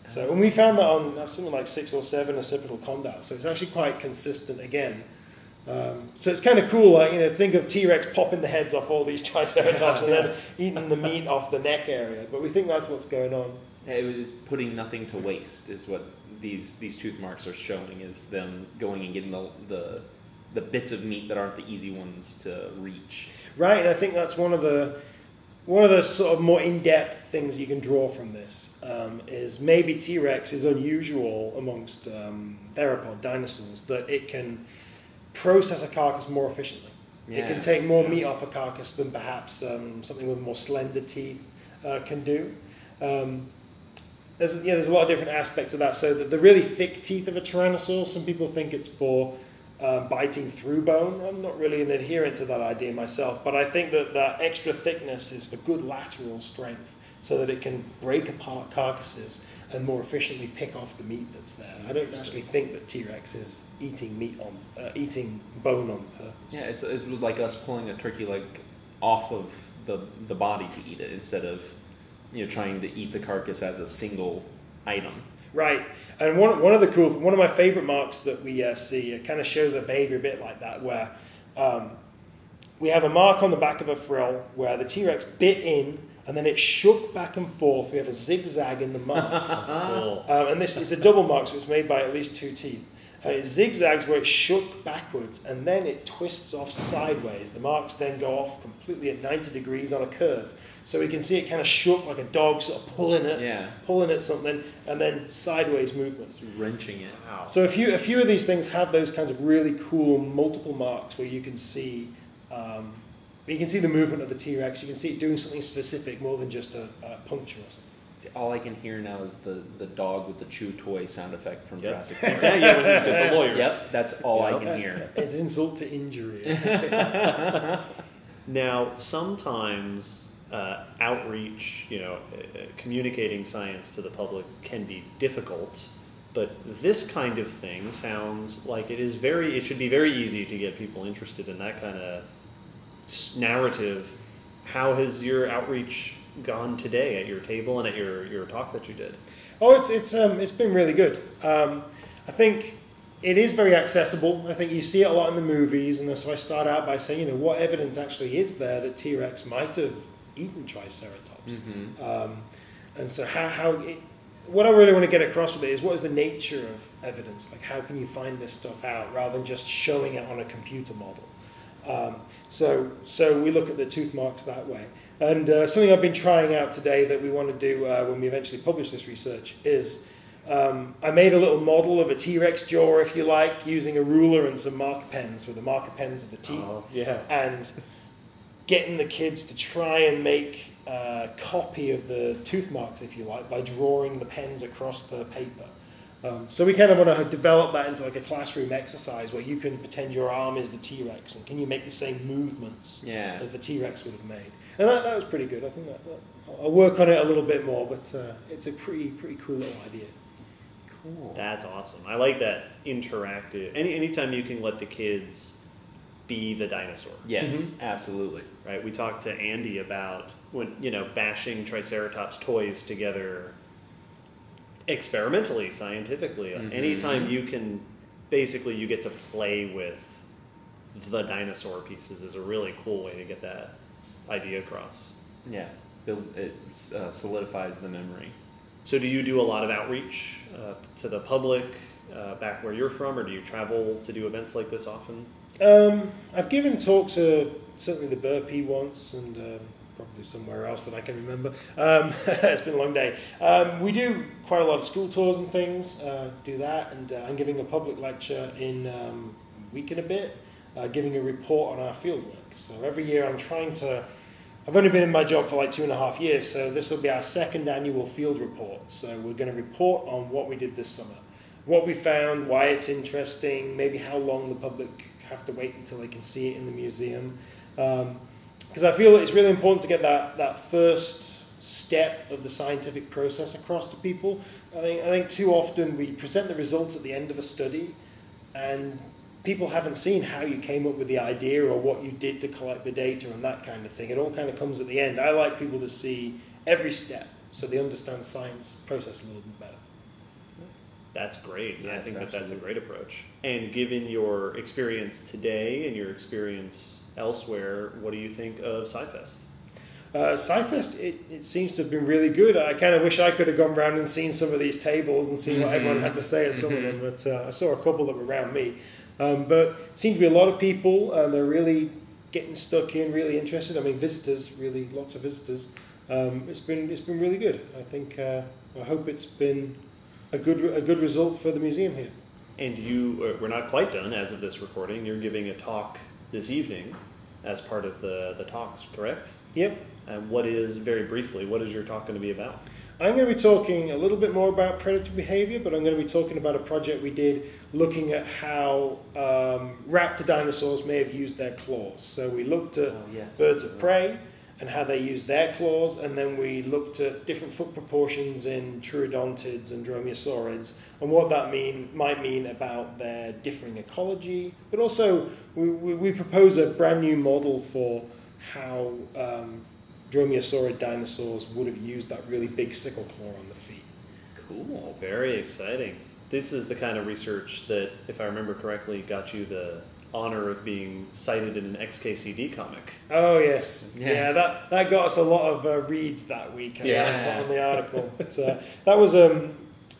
So, and we found that on that's something like six or seven occipital condyles. So it's actually quite consistent again. Um, so it's kind of cool, like you know, think of T Rex popping the heads off all these Triceratops and then eating the meat off the neck area. But we think that's what's going on. It was putting nothing to waste is what these these tooth marks are showing is them going and getting the the, the bits of meat that aren't the easy ones to reach. Right, and I think that's one of the one of the sort of more in-depth things you can draw from this um, is maybe T-Rex is unusual amongst um, theropod dinosaurs that it can process a carcass more efficiently. Yeah. It can take more meat off a carcass than perhaps um, something with more slender teeth uh, can do. Um, there's, yeah, there's a lot of different aspects of that. So the, the really thick teeth of a tyrannosaur, some people think it's for um, biting through bone. I'm not really an adherent to that idea myself, but I think that that extra thickness is for good lateral strength, so that it can break apart carcasses and more efficiently pick off the meat that's there. I don't actually think that T-Rex is eating meat on uh, eating bone on purpose. Yeah, it's, it's like us pulling a turkey leg off of the the body to eat it instead of you know trying to eat the carcass as a single item. Right, and one, one of the cool, one of my favorite marks that we uh, see, it kind of shows a behavior a bit like that, where um, we have a mark on the back of a frill where the T Rex bit in and then it shook back and forth. We have a zigzag in the mark, um, and this is a double mark, so it's made by at least two teeth. It zigzags where it shook backwards and then it twists off sideways. The marks then go off completely at 90 degrees on a curve. So we can see it kind of shook like a dog sort of pulling it, Yeah, pulling at something, and then sideways movement. it's wrenching it. Wow. So a few, a few of these things have those kinds of really cool multiple marks where you can see, um, you can see the movement of the T Rex. You can see it doing something specific more than just a, a puncture or something. See, all I can hear now is the, the dog with the chew toy sound effect from Yep. Jurassic Park. Exactly. Yeah, when you get lawyer. Yep, that's all I can hear. It's insult to injury. Now, sometimes uh, outreach, you know, uh, uh, communicating science to the public can be difficult, but this kind of thing sounds like it is very, it should be very easy to get people interested in that kind of narrative. How has your outreach gone today at your table and at your, your talk that you did? Oh, it's it's um, it's been really good. Um, I think it is very accessible. I think you see it a lot in the movies, and so I start out by saying, you know, what evidence actually is there that T Rex might have eaten Triceratops? Um, and so how how it, what I really want to get across with it is what is the nature of evidence? Like how can you find this stuff out rather than just showing it on a computer model? Um, so so we look at the tooth marks that way. And uh, something I've been trying out today that we want to do uh, when we eventually publish this research is um, I made a little model of a T Rex jaw, if you like, using a ruler and some marker pens, where the marker pens are the teeth, Oh, yeah. and getting the kids to try and make a copy of the tooth marks, if you like, by drawing the pens across the paper. Um, so we kind of want to develop that into like a classroom exercise where you can pretend your arm is the T Rex and can you make the same movements Yeah. as the T Rex would have made. And that, that was pretty good. I think that, that I'll work on it a little bit more, but uh, it's a pretty pretty cool little idea. Cool. That's awesome. I like that interactive. Any anytime you can let the kids be the dinosaur, Yes, absolutely. right? We talked to Andy about when you know bashing Triceratops toys together experimentally, scientifically. Anytime you can, basically, you get to play with the dinosaur pieces is a really cool way to get that idea across. Yeah, Build, it uh, solidifies the memory. So, do you do a lot of outreach uh, to the public uh, back where you're from, or do you travel to do events like this often? Um, I've given talks at certainly the Burpee once and um, probably somewhere else that I can remember. Um, it's been a long day. Um, we do quite a lot of school tours and things, uh, do that, and uh, I'm giving a public lecture in um, a week and a bit, uh, giving a report on our fieldwork. So every year I'm trying to. I've only been in my job for like two and a half years, so this will be our second annual field report. So we're going to report on what we did this summer, what we found, why it's interesting, maybe how long the public have to wait until they can see it in the museum. Because I feel it's really important to get that, that first step of the scientific process across to people. I think, I think too often we present the results at the end of a study and people haven't seen how you came up with the idea or what you did to collect the data and that kind of thing. It all kind of comes at the end. I like people to see every step so they understand science process a little bit better. That's great. I Yes, think that that's a great approach. And given your experience today and your experience elsewhere, what do you think of SciFest? Uh, SciFest, it, it seems to have been really good. I kind of wish I could have gone round and seen some of these tables and seen what everyone had to say at some of them, but uh, I saw a couple that were around me. Um, but it seemed to be a lot of people, and they're really getting stuck in, really interested. I mean, visitors, really, lots of visitors. Um, it's been it's been really good. I think uh, I hope it's been a good a good result for the museum here. And you, uh, we're not quite done as of this recording. You're giving a talk this evening as part of the, the talks, correct? Yep. And what is, very briefly, what is your talk going to be about? I'm going to be talking a little bit more about predator behavior, but I'm going to be talking about a project we did looking at how um, raptor dinosaurs may have used their claws. So we looked at Oh, yes. birds of prey and how they use their claws, and then we looked at different foot proportions in troodontid and dromaeosaurids and what that mean might mean about their differing ecology. But also, we, we, we propose a brand new model for how um, dromaeosaurid dinosaurs would have used that really big sickle claw on the feet. Cool. Very exciting. This is the kind of research that, if I remember correctly, got you the honor of being cited in an XKCD comic. Oh yes, Yes. yeah. That that got us a lot of uh, reads that week. I Yeah. on the article. But, uh, that was um,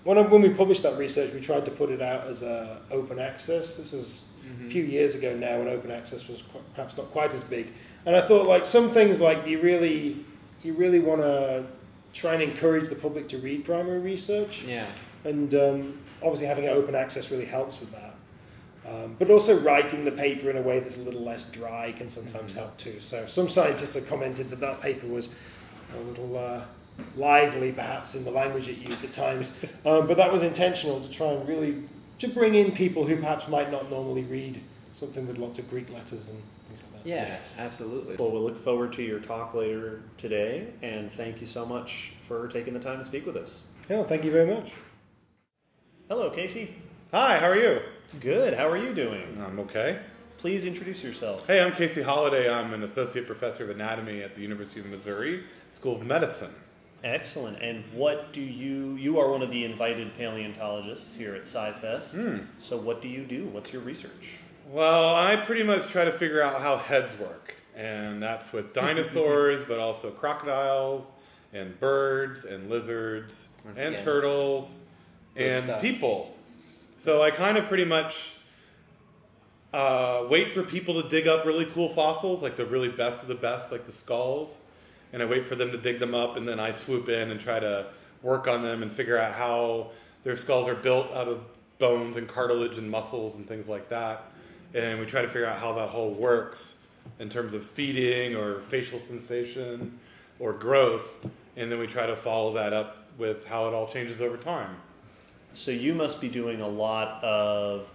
when I, when we published that research, we tried to put it out as a open access. This was a few years ago now, when open access was qu- perhaps not quite as big. And I thought like some things like you really you really want to try and encourage the public to read primary research. Yeah. and um, obviously having it open access really helps with that. Um, but also writing the paper in a way that's a little less dry can sometimes help too. So some scientists have commented that that paper was a little uh, lively, perhaps in the language it used at times, um, but that was intentional to try and really to bring in people who perhaps might not normally read something with lots of Greek letters and things like that. Yes, absolutely. Well, we'll look forward to your talk later today, and thank you so much for taking the time to speak with us. Yeah, thank you very much. Hello, Casey. Hi, how are you? Good. How are you doing? I'm okay. Please introduce yourself. Hey, I'm Casey Holliday. I'm an associate professor of anatomy at the University of Missouri School of Medicine. Excellent. And what do you? You are one of the invited paleontologists here at SciFest. Hmm. So, what do you do? What's your research? Well, I pretty much try to figure out how heads work, and that's with dinosaurs, but also crocodiles and birds and lizards Once and again, turtles good and stuff. people. So I kind of pretty much uh, wait for people to dig up really cool fossils, like the really best of the best, like the skulls, and I wait for them to dig them up, and then I swoop in and try to work on them and figure out how their skulls are built out of bones and cartilage and muscles and things like that. And we try to figure out how that whole works in terms of feeding or facial sensation or growth. And then we try to follow that up with how it all changes over time. So you must be doing a lot of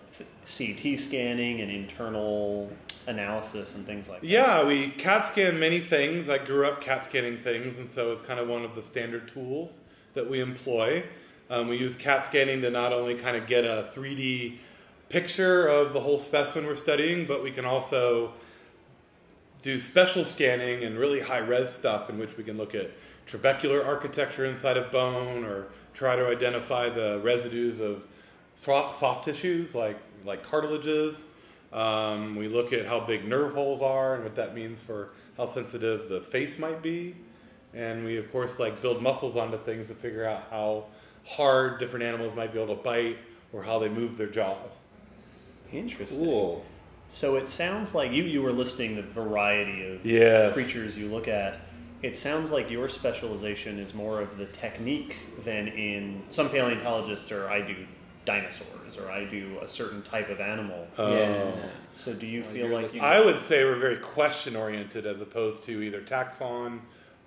CT scanning and internal analysis and things like that. Yeah, we CAT scan many things. I grew up CAT scanning things, and so it's kind of one of the standard tools that we employ. Um, we use CAT scanning to not only kind of get a 3D picture of the whole specimen we're studying, but we can also do special scanning and really high res stuff in which we can look at trabecular architecture inside of bone or try to identify the residues of soft, soft tissues like, like cartilages. Um, we look at how big nerve holes are and what that means for how sensitive the face might be. And we, of course, like build muscles onto things to figure out how hard different animals might be able to bite or how they move their jaws. Interesting. Cool. So it sounds like you you were listing the variety of Yes. creatures you look at. It sounds like your specialization is more of the technique than in some paleontologists or I do dinosaurs or I do a certain type of animal. Oh. yeah. So do you Well, feel like looking- you I would say we're very question oriented as opposed to either taxon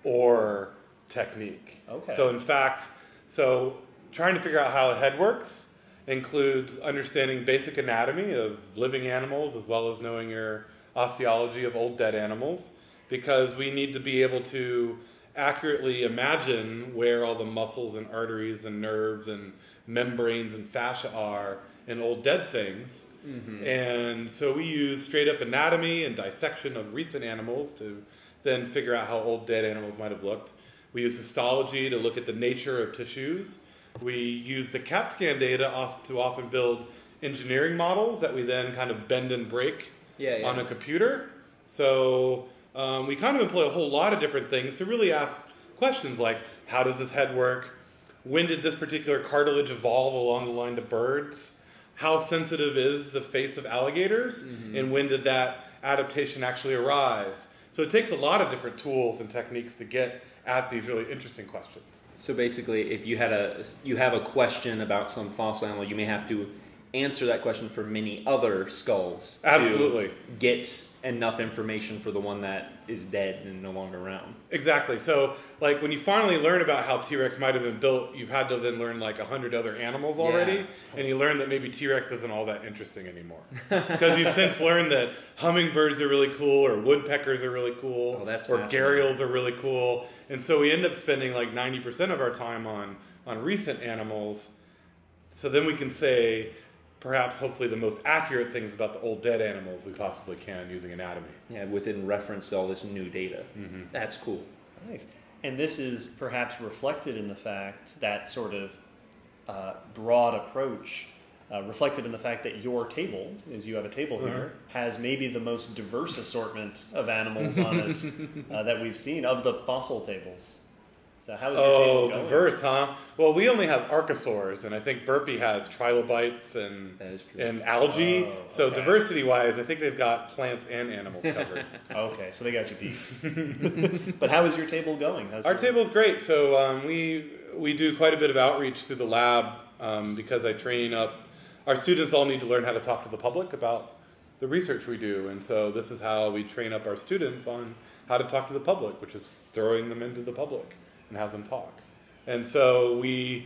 or technique. Okay. So in fact, so trying to figure out how a head works includes understanding basic anatomy of living animals as well as knowing your osteology of old dead animals because we need to be able to accurately imagine where all the muscles and arteries and nerves and membranes and fascia are in old dead things. Mm-hmm. And so we use straight up anatomy and dissection of recent animals to then figure out how old dead animals might have looked. We use histology to look at the nature of tissues. We use the CAT scan data off to often build engineering models that we then kind of bend and break Yeah, yeah. on a computer. So um, we kind of employ a whole lot of different things to really ask questions like how does this head work? When did this particular cartilage evolve along the line to birds? How sensitive is the face of alligators? And when did that adaptation actually arise? So it takes a lot of different tools and techniques to get at these really interesting questions. So basically, if you had a you have a question about some fossil animal, you may have to answer that question for many other skulls. Absolutely. get enough information for the one that is dead and no longer around. Exactly. So, like when you finally learn about how T Rex might have been built, you've had to then learn like a hundred other animals already, Yeah. and you learn that maybe T Rex isn't all that interesting anymore because you've since learned that hummingbirds are really cool, or woodpeckers are really cool, Oh, that's or gharials are really cool, and so we end up spending like ninety percent of our time on on recent animals. So then we can say. Perhaps, hopefully, the most accurate things about the old dead animals we possibly can using anatomy. Yeah, within reference to all this new data. That's cool. Nice. And this is perhaps reflected in the fact that sort of uh, broad approach, uh, reflected in the fact that your table, as you have a table here, has maybe the most diverse assortment of animals on it uh, that we've seen of the fossil tables. So how is your Oh, table diverse, huh? Well, we only have archosaurs, and I think Burpee has trilobites and That is true. and algae. Oh, so okay. diversity-wise, I think they've got plants and animals covered. Okay, so they got you beat. but how is your table going? How's Our your- table's great. So um, we we do quite a bit of outreach through the lab um, because I train up. Our students all need to learn how to talk to the public about the research we do, and so this is how we train up our students on how to talk to the public, which is throwing them into the public and have them talk. And so we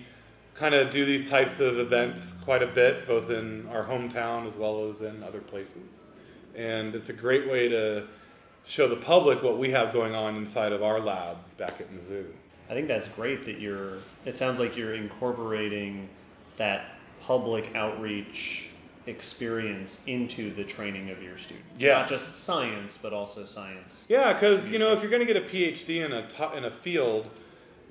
kind of do these types of events quite a bit, both in our hometown as well as in other places. And it's a great way to show the public what we have going on inside of our lab back at Mizzou. I think that's great that you're. It sounds like you're incorporating that public outreach experience into the training of your students. Yes. Not just science, but also science. Yeah, because you know if you're going to get a PhD in a in a field,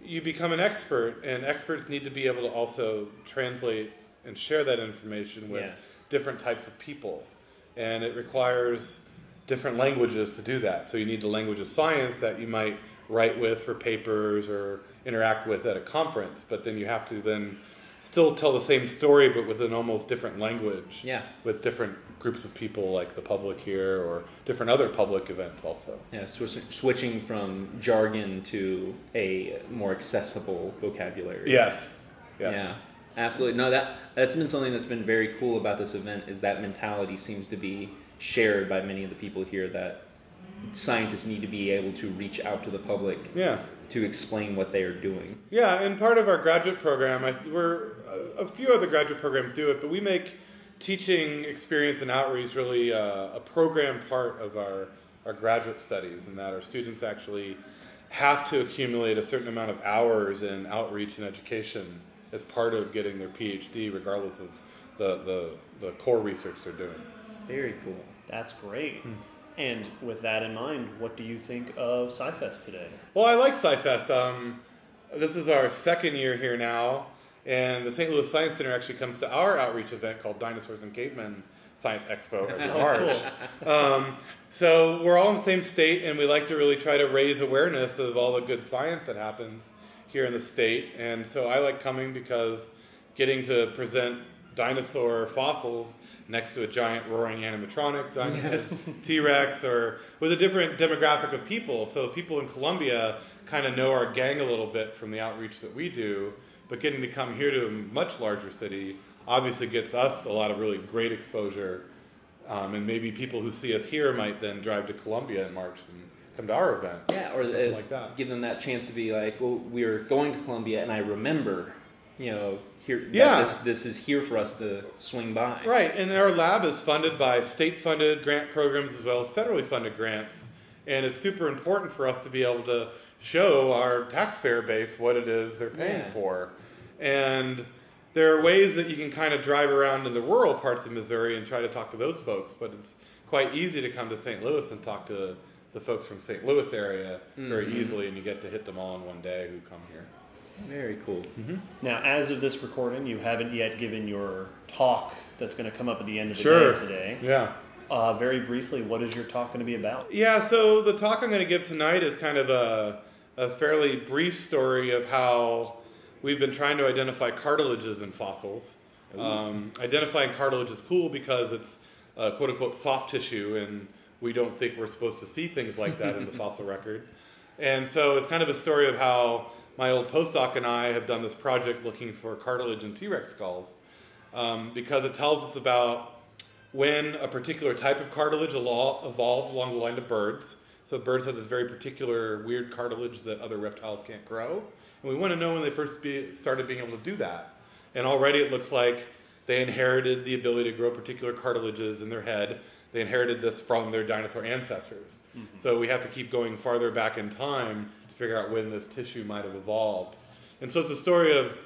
you become an expert, and experts need to be able to also translate and share that information with Yes. different types of people, and it requires different languages to do that. So you need the language of science that you might write with for papers or interact with at a conference, but then you have to then still tell the same story, but with an almost different language. Yeah. With different groups of people, like the public here, or different other public events, also. Yeah, switching, switching from jargon to a more accessible vocabulary. Yes. Yes. Yeah, absolutely. No, that that's been something that's been very cool about this event is that mentality seems to be shared by many of the people here that scientists need to be able to reach out to the public Yeah. To explain what they are doing. Yeah, and part of our graduate program, I, we're a, a few other graduate programs do it, but we make teaching experience and outreach really uh, a program part of our, our graduate studies, and that our students actually have to accumulate a certain amount of hours in outreach and education as part of getting their PhD, regardless of the, the, the core research they're doing. Very cool. That's great. And with that in mind, what do you think of SciFest today? Well, I like SciFest. Um, this is our second year here now, and the St. Louis Science Center actually comes to our outreach event called Dinosaurs and Cavemen Science Expo every March. Um, so we're all in the same state, and we like to really try to raise awareness of all the good science that happens here in the state. And so I like coming because getting to present dinosaur fossils next to a giant roaring animatronic dinosaur, T-Rex, or with a different demographic of people. So people in Columbia kind of know our gang a little bit from the outreach that we do, but getting to come here to a much larger city obviously gets us a lot of really great exposure. Um, and maybe people who see us here might then drive to Columbia in March and come to our event. Yeah, or Something uh, like that. give them that chance to be like, well, we were going to Columbia and I remember, you know, here Yeah. this this is here for us to swing by. Right, and our lab is funded by state funded grant programs as well as federally funded grants. And it's super important for us to be able to show our taxpayer base what it is they're paying Yeah. for. And there are ways that you can kind of drive around in the rural parts of Missouri and try to talk to those folks, but it's quite easy to come to St. Louis and talk to the folks from St. Louis area mm-hmm. very easily, and you get to hit them all in one day who come here. Very cool. Now, as of this recording, you haven't yet given your talk that's going to come up at the end of the Sure. day today. Yeah. Uh, very briefly, what is your talk going to be about? Yeah, so the talk I'm going to give tonight is kind of a, a fairly brief story of how we've been trying to identify cartilages in fossils. Um, identifying cartilage is cool because it's uh, quote unquote soft tissue, and we don't think we're supposed to see things like that in the fossil record. And so it's kind of a story of how my old postdoc and I have done this project looking for cartilage in T Rex skulls um, because it tells us about when a particular type of cartilage evolved along the line of birds. So birds have this very particular weird cartilage that other reptiles can't grow, and we want to know when they first be, started being able to do that. And already it looks like they inherited the ability to grow particular cartilages in their head. They inherited this from their dinosaur ancestors. So we have to keep going farther back in time figure out when this tissue might have evolved. And so it's a story of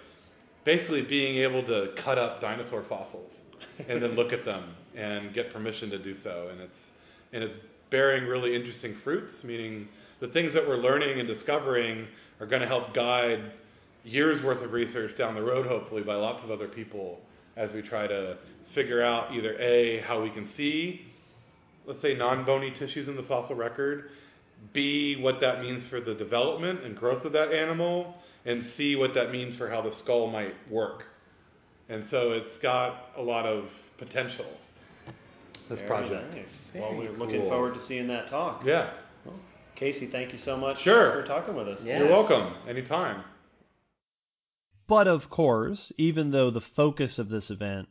basically being able to cut up dinosaur fossils and then look at them and get permission to do so and it's and it's bearing really interesting fruits meaning the things that we're learning and discovering are going to help guide years worth of research down the road hopefully by lots of other people as we try to figure out either a how we can see let's say non-bony tissues in the fossil record b what that means for the development and growth of that animal and c what that means for how the skull might work and so it's got a lot of potential this Very project Nice. Well, we're looking cool. forward to seeing that talk. yeah Casey, thank you so much Sure. for talking with us. Yeah. you're Yes. welcome anytime But of course, even though the focus of this event,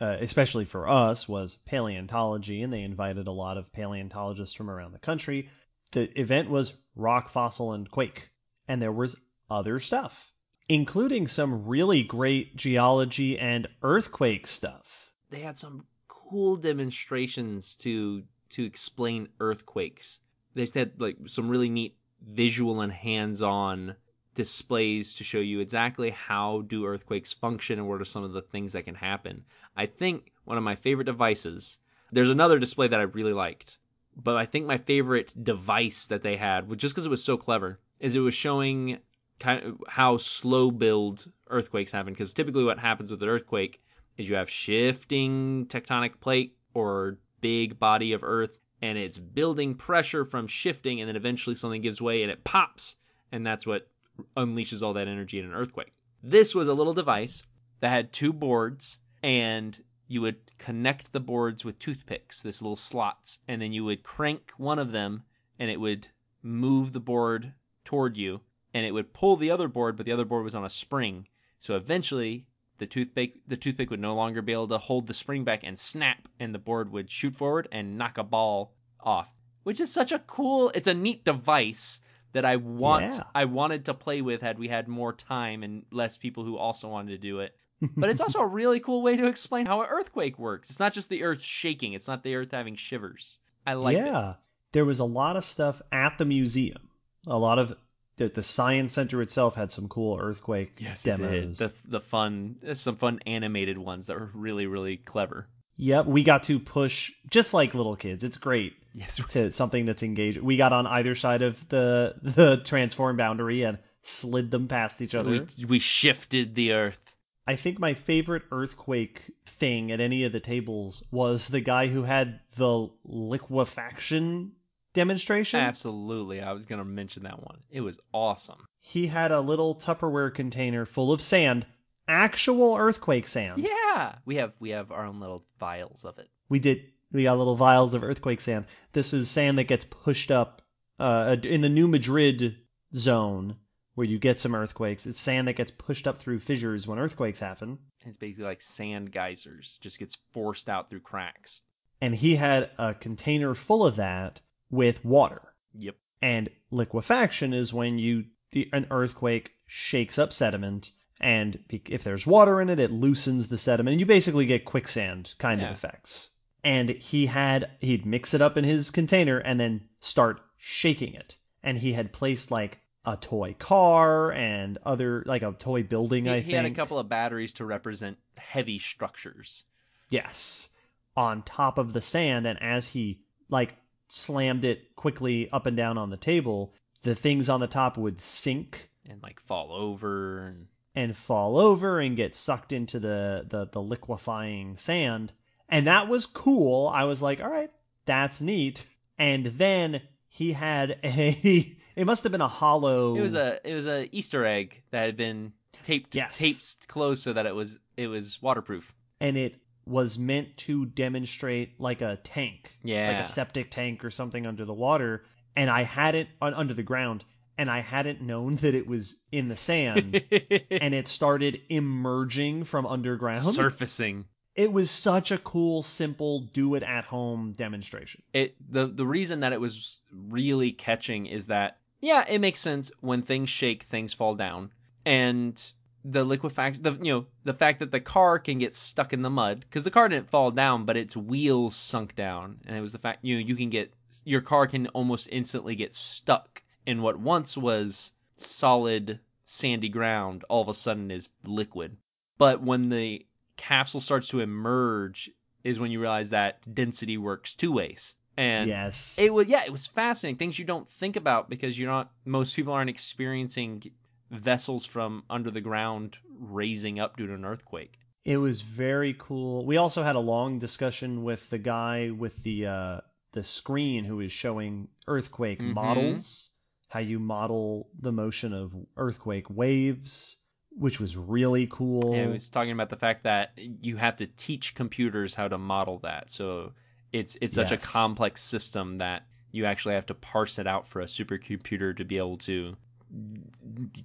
uh, especially for us, was paleontology, and they invited a lot of paleontologists from around the country, the event was rock, fossil, and quake, and there was other stuff, including some really great geology and earthquake stuff. They had some cool demonstrations to to explain earthquakes. They had like some really neat visual and hands-on displays to show you exactly how do earthquakes function and what are some of the things that can happen. I think one of my favorite devices. There's another display that I really liked, but I think my favorite device that they had, just because it was so clever, is it was showing kind of how slow build earthquakes happen. Because typically, what happens with an earthquake is you have shifting tectonic plate or big body of earth, and it's building pressure from shifting, and then eventually something gives way and it pops, and that's what unleashes all that energy in an earthquake. This was a little device that had two boards, and you would connect the boards with toothpicks, this little slots, and then you would crank one of them, and it would move the board toward you, and it would pull the other board, but the other board was on a spring. So eventually, the toothpick the toothpick would no longer be able to hold the spring back and snap, and the board would shoot forward and knock a ball off. Which is such a cool. It's a neat device that I want. Yeah. I wanted to play with had we had more time and less people who also wanted to do it. But it's also a really cool way to explain how an earthquake works. It's not just the earth shaking. It's not the earth having shivers. I like it. yeah, there was a lot of stuff at the museum. A lot of the, the science center itself had some cool earthquake yes, demos. The the fun, some fun animated ones that were really really clever. Yep, we got to push just like little kids. It's great Yes, to something that's engaged. We got on either side of the the transform boundary and slid them past each other. we we shifted the earth. I think my favorite earthquake thing at any of the tables was the guy who had the liquefaction demonstration. Absolutely, I was gonna mention that one. It was awesome. He had a little Tupperware container full of sand, actual earthquake sand. Yeah, we have we have our own little vials of it. We did. We got little vials of earthquake sand. This is sand that gets pushed up uh, in the New Madrid zone where you get some earthquakes. It's sand that gets pushed up through fissures when earthquakes happen. It's basically like sand geysers, just gets forced out through cracks. And he had a container full of that with water. Yep. And liquefaction is when you the, an earthquake shakes up sediment, and if there's water in it, it loosens the sediment, and you basically get quicksand kind Yeah. of effects. And he had he'd mix it up in his container and then start shaking it. And he had placed like a toy car and other like a toy building. He, I he think had a couple of batteries to represent heavy structures. Yes. On top of the sand, and as he like slammed it quickly up and down on the table, the things on the top would sink and like fall over and and fall over and get sucked into the the, the liquefying sand. And that was cool. I was like, all right, that's neat. And then he had a it must have been a hollow it was a it was a Easter egg that had been taped Yes. taped closed so that it was it was waterproof. and it was meant to demonstrate like a tank, Yeah. like a septic tank or something under the water. And I had it un- under the ground, and I hadn't known that it was in the sand, and it started emerging from underground. Surfacing. It was such a cool, simple, do it at home demonstration. it the the reason that it was really catching is that yeah, it makes sense when things shake, things fall down, and the liquefaction, the you know the fact that the car can get stuck in the mud because the car didn't fall down, but its wheels sunk down, and it was the fact you know you can get your car can almost instantly get stuck in what once was solid sandy ground, all of a sudden is liquid. But when the capsule starts to emerge, is when you realize that density works two ways. And yes, it was yeah, it was fascinating. Things you don't think about because you're not most people aren't experiencing vessels from under the ground raising up due to an earthquake. It was very cool. We also had a long discussion with the guy with the uh, the screen who was showing earthquake Mhm. models, how you model the motion of earthquake waves, which was really cool. And it was talking about the fact that you have to teach computers how to model that. So it's it's such a complex system that you actually have to parse it out for a supercomputer to be able to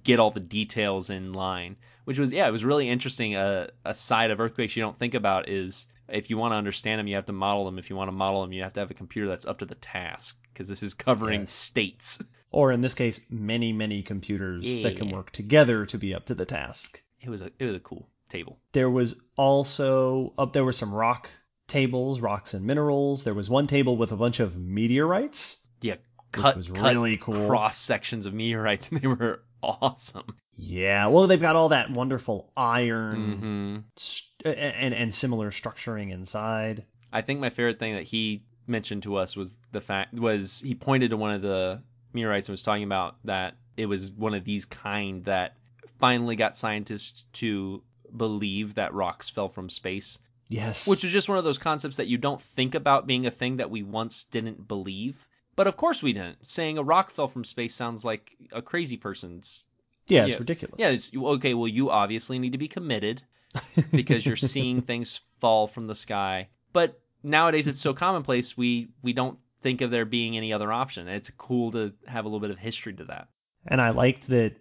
get all the details in line. Which was yeah, it was really interesting. A a side of earthquakes you don't think about is if you want to understand them, you have to model them. If you want to model them, you have to have a computer that's up to the task because this is covering Yes. states. or in this case, many many computers that can work together to be up to the task. It was a it was a cool table. There was also up there were some rock tables, rocks and minerals. There was one table with a bunch of meteorites. Yeah, cut was cut really cool. cross sections of meteorites, and they were awesome. Yeah, well, they've got all that wonderful iron hmm st- and and similar structuring inside. I think my favorite thing that he mentioned to us was the fact was he pointed to one of the meteorites and was talking about that it was one of these kind that finally got scientists to believe that rocks fell from space, Yes, which is just one of those concepts that you don't think about being a thing that we once didn't believe. But of course we didn't. Saying a rock fell from space sounds like a crazy person's yeah, it's ridiculous. Yeah, it's okay. Well, you obviously need to be committed because you're seeing things fall from the sky. But nowadays it's so commonplace we we don't think of there being any other option. It's cool to have a little bit of history to that. And I liked that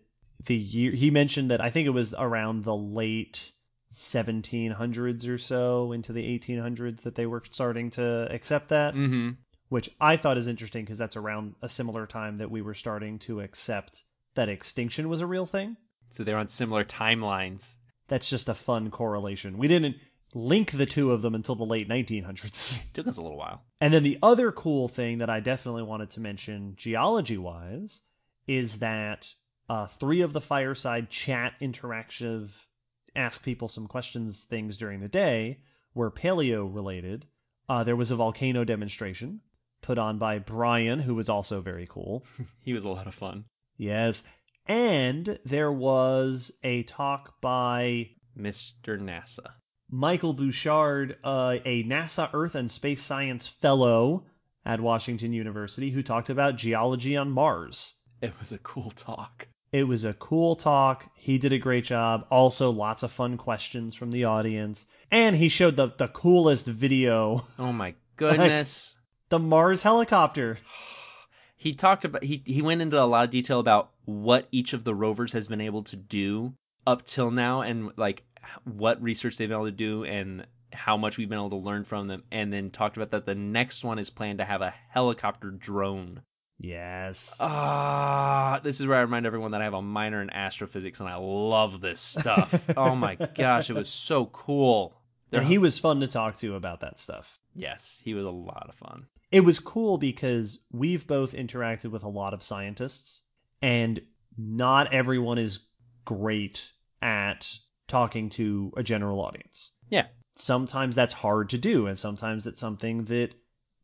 the year he mentioned that I think it was around the late 1700s or so into the 1800s that they were starting to accept that, Mm-hmm. which I thought is interesting because that's around a similar time that we were starting to accept that extinction was a real thing. So they're on similar timelines. That's just a fun correlation. We didn't link the two of them until the late 1900s. Took us a little while. And then the other cool thing that I definitely wanted to mention, geology wise, is that uh, three of the fireside chat interactive ask people some questions things during the day were paleo related. Uh, there was a volcano demonstration put on by Brian, who was also very cool. He was a lot of fun. Yes. And there was a talk by Mr. NASA. Michael Bouchard, uh, a NASA Earth and Space Science Fellow at Washington University, who talked about geology on Mars. It was a cool talk. It was a cool talk. He did a great job. Also, lots of fun questions from the audience. And he showed the, the coolest video Oh my goodness. the Mars helicopter. he talked about he he went into a lot of detail about what each of the rovers has been able to do up till now and like what research they've been able to do and how much we've been able to learn from them and then talked about that the next one is planned to have a helicopter drone Yes. ah this is where i remind everyone that i have a minor in astrophysics and i love this stuff oh my gosh it was so cool and he was fun to talk to about that stuff. yes he was a lot of fun it was cool because we've both interacted with a lot of scientists and not everyone is great at talking to a general audience. yeah Sometimes that's hard to do and sometimes it's something that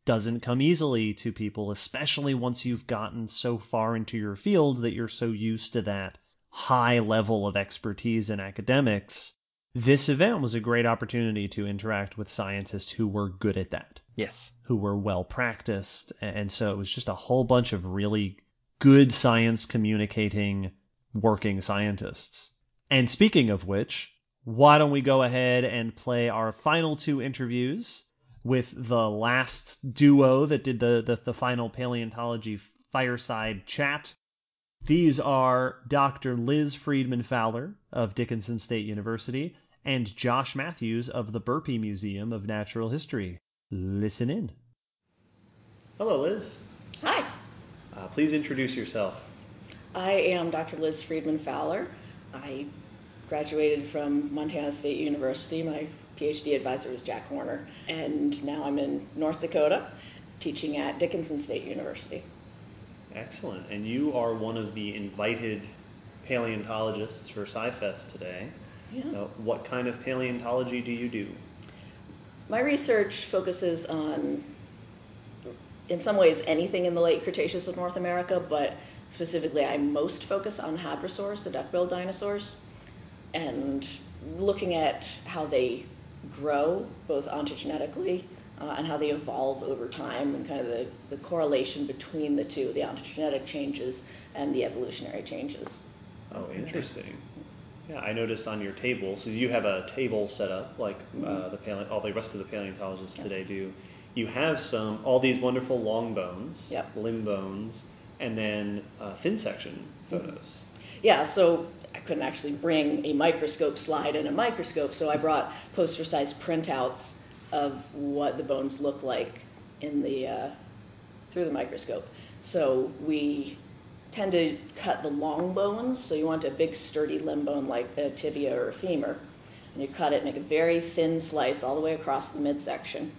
doesn't come easily to people especially once you've gotten so far into your field that you're so used to that high level of expertise in academics. This event was a great opportunity to interact with scientists who were good at that yes who were well practiced. And so it was just a whole bunch of really good science communicating working scientists. And speaking of which, why don't we go ahead and play our final two interviews with the last duo that did the, the, the final paleontology fireside chat. These are Dr. Liz Freedman Fowler of Dickinson State University and Josh Matthews of the Burpee Museum of Natural History. Listen in. Hello, Liz. Hi, Uh, please introduce yourself. I am Dr. Liz Freedman Fowler. I graduated from Montana State University. My PhD advisor was Jack Horner, and now I'm in North Dakota teaching at Dickinson State University. Excellent. And you are one of the invited paleontologists for SciFest today. Yeah. Uh, what kind of paleontology do you do? My research focuses on, in some ways, anything in the late Cretaceous of North America, but specifically, I most focus on hadrosaurs, the duck-billed dinosaurs, and looking at how they grow, both ontogenetically uh, and how they evolve over time, and kind of the, the correlation between the two, the ontogenetic changes and the evolutionary changes. Oh, interesting. Yeah, I noticed on your table. So you have a table set up like uh, the paleo- all the rest of the paleontologists today do. You have some all these wonderful long bones, Yep. limb bones, and then uh, thin section photos. Yeah, so couldn't actually bring a microscope slide and a microscope, so I brought poster size printouts of what the bones look like in the uh, through the microscope. So we tend to cut the long bones, so you want a big sturdy limb bone like a tibia or a femur, and you cut it, make a very thin slice all the way across the midsection.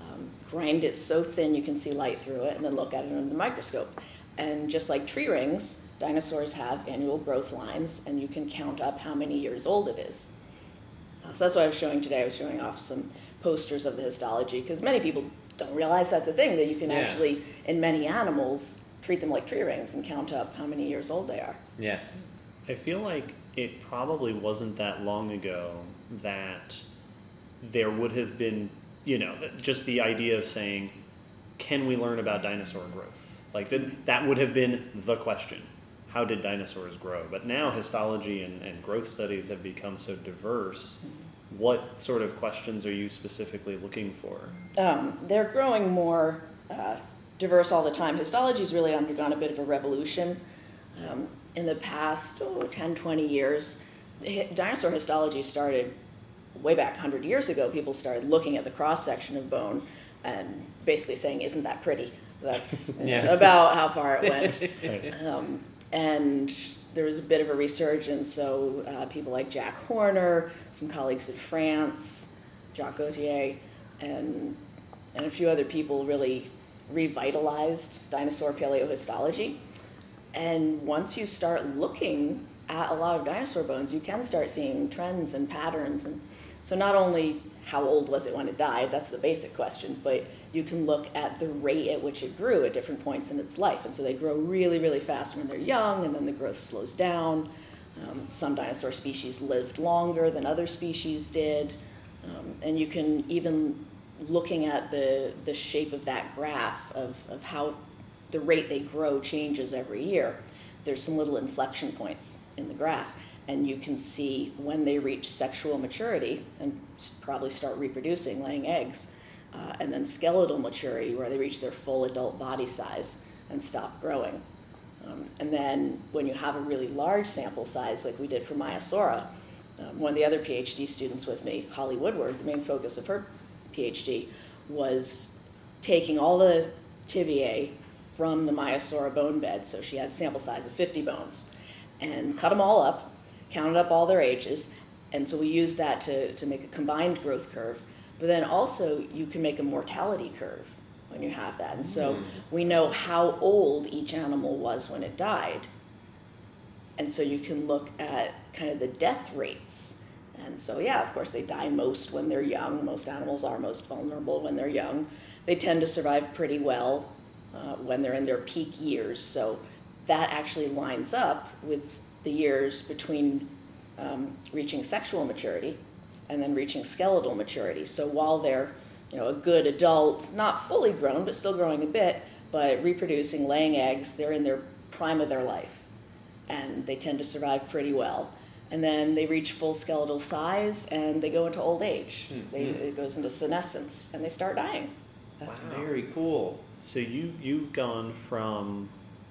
Um, grind it so thin you can see light through it, and then look at it under the microscope. And just like tree rings, dinosaurs have annual growth lines, and you can count up how many years old it is. Uh, so that's what I was showing today. I was showing off some posters of the histology because many people don't realize that's a thing that you can Yeah. actually, in many animals, treat them like tree rings and count up how many years old they are. yes I feel like it probably wasn't that long ago that there would have been, you know, just the idea of saying, can we learn about dinosaur growth? Like that, that would have been the question. How did dinosaurs grow? But now histology and, and growth studies have become so diverse what sort of questions are you specifically looking for? Um, they're growing more uh, diverse all the time. Histology's really undergone a bit of a revolution. Um, in the past oh, 10, 20 years, dinosaur histology started way back 100 years ago. People started looking at the cross section of bone and basically saying, Isn't that pretty? That's Yeah. about how far it went. Right. Um, and there was a bit of a resurgence. So uh, people like Jack Horner, some colleagues in France, Jacques Gauthier, and and a few other people really revitalized dinosaur paleohistology. And once you start looking at a lot of dinosaur bones, you can start seeing trends and patterns. And so not only how old was it when it died, that's the basic question, but you can look at the rate at which it grew at different points in its life. And so they grow really, really fast when they're young, and then the growth slows down. Um, some dinosaur species lived longer than other species did. Um, and you can even looking at the, the shape of that graph of, of how the rate they grow changes every year. There's some little inflection points in the graph, and you can see when they reach sexual maturity and probably start reproducing, laying eggs, uh, and then skeletal maturity where they reach their full adult body size and stop growing. Um, and then when you have a really large sample size, like we did for Maiasaura, um, one of the other PhD students with me, Holly Woodward, the main focus of her PhD was taking all the tibiae from the Maiasaura bone bed. So she had a sample size of 50 bones and cut them all up, counted up all their ages. And so we used that to, to make a combined growth curve. But then also, you can make a mortality curve when you have that. And so we know how old each animal was when it died. And so you can look at kind of the death rates. And so, yeah, of course, they die most when they're young. Most animals are most vulnerable when they're young. They tend to survive pretty well uh, when they're in their peak years. So that actually lines up with the years between um, reaching sexual maturity and then reaching skeletal maturity. So while they're, you know, a good adult, not fully grown, but still growing a bit, but reproducing, laying eggs, they're in their prime of their life and they tend to survive pretty well. And then they reach full skeletal size and they go into old age. They, it goes into senescence and they start dying. That's very cool. So you you've gone from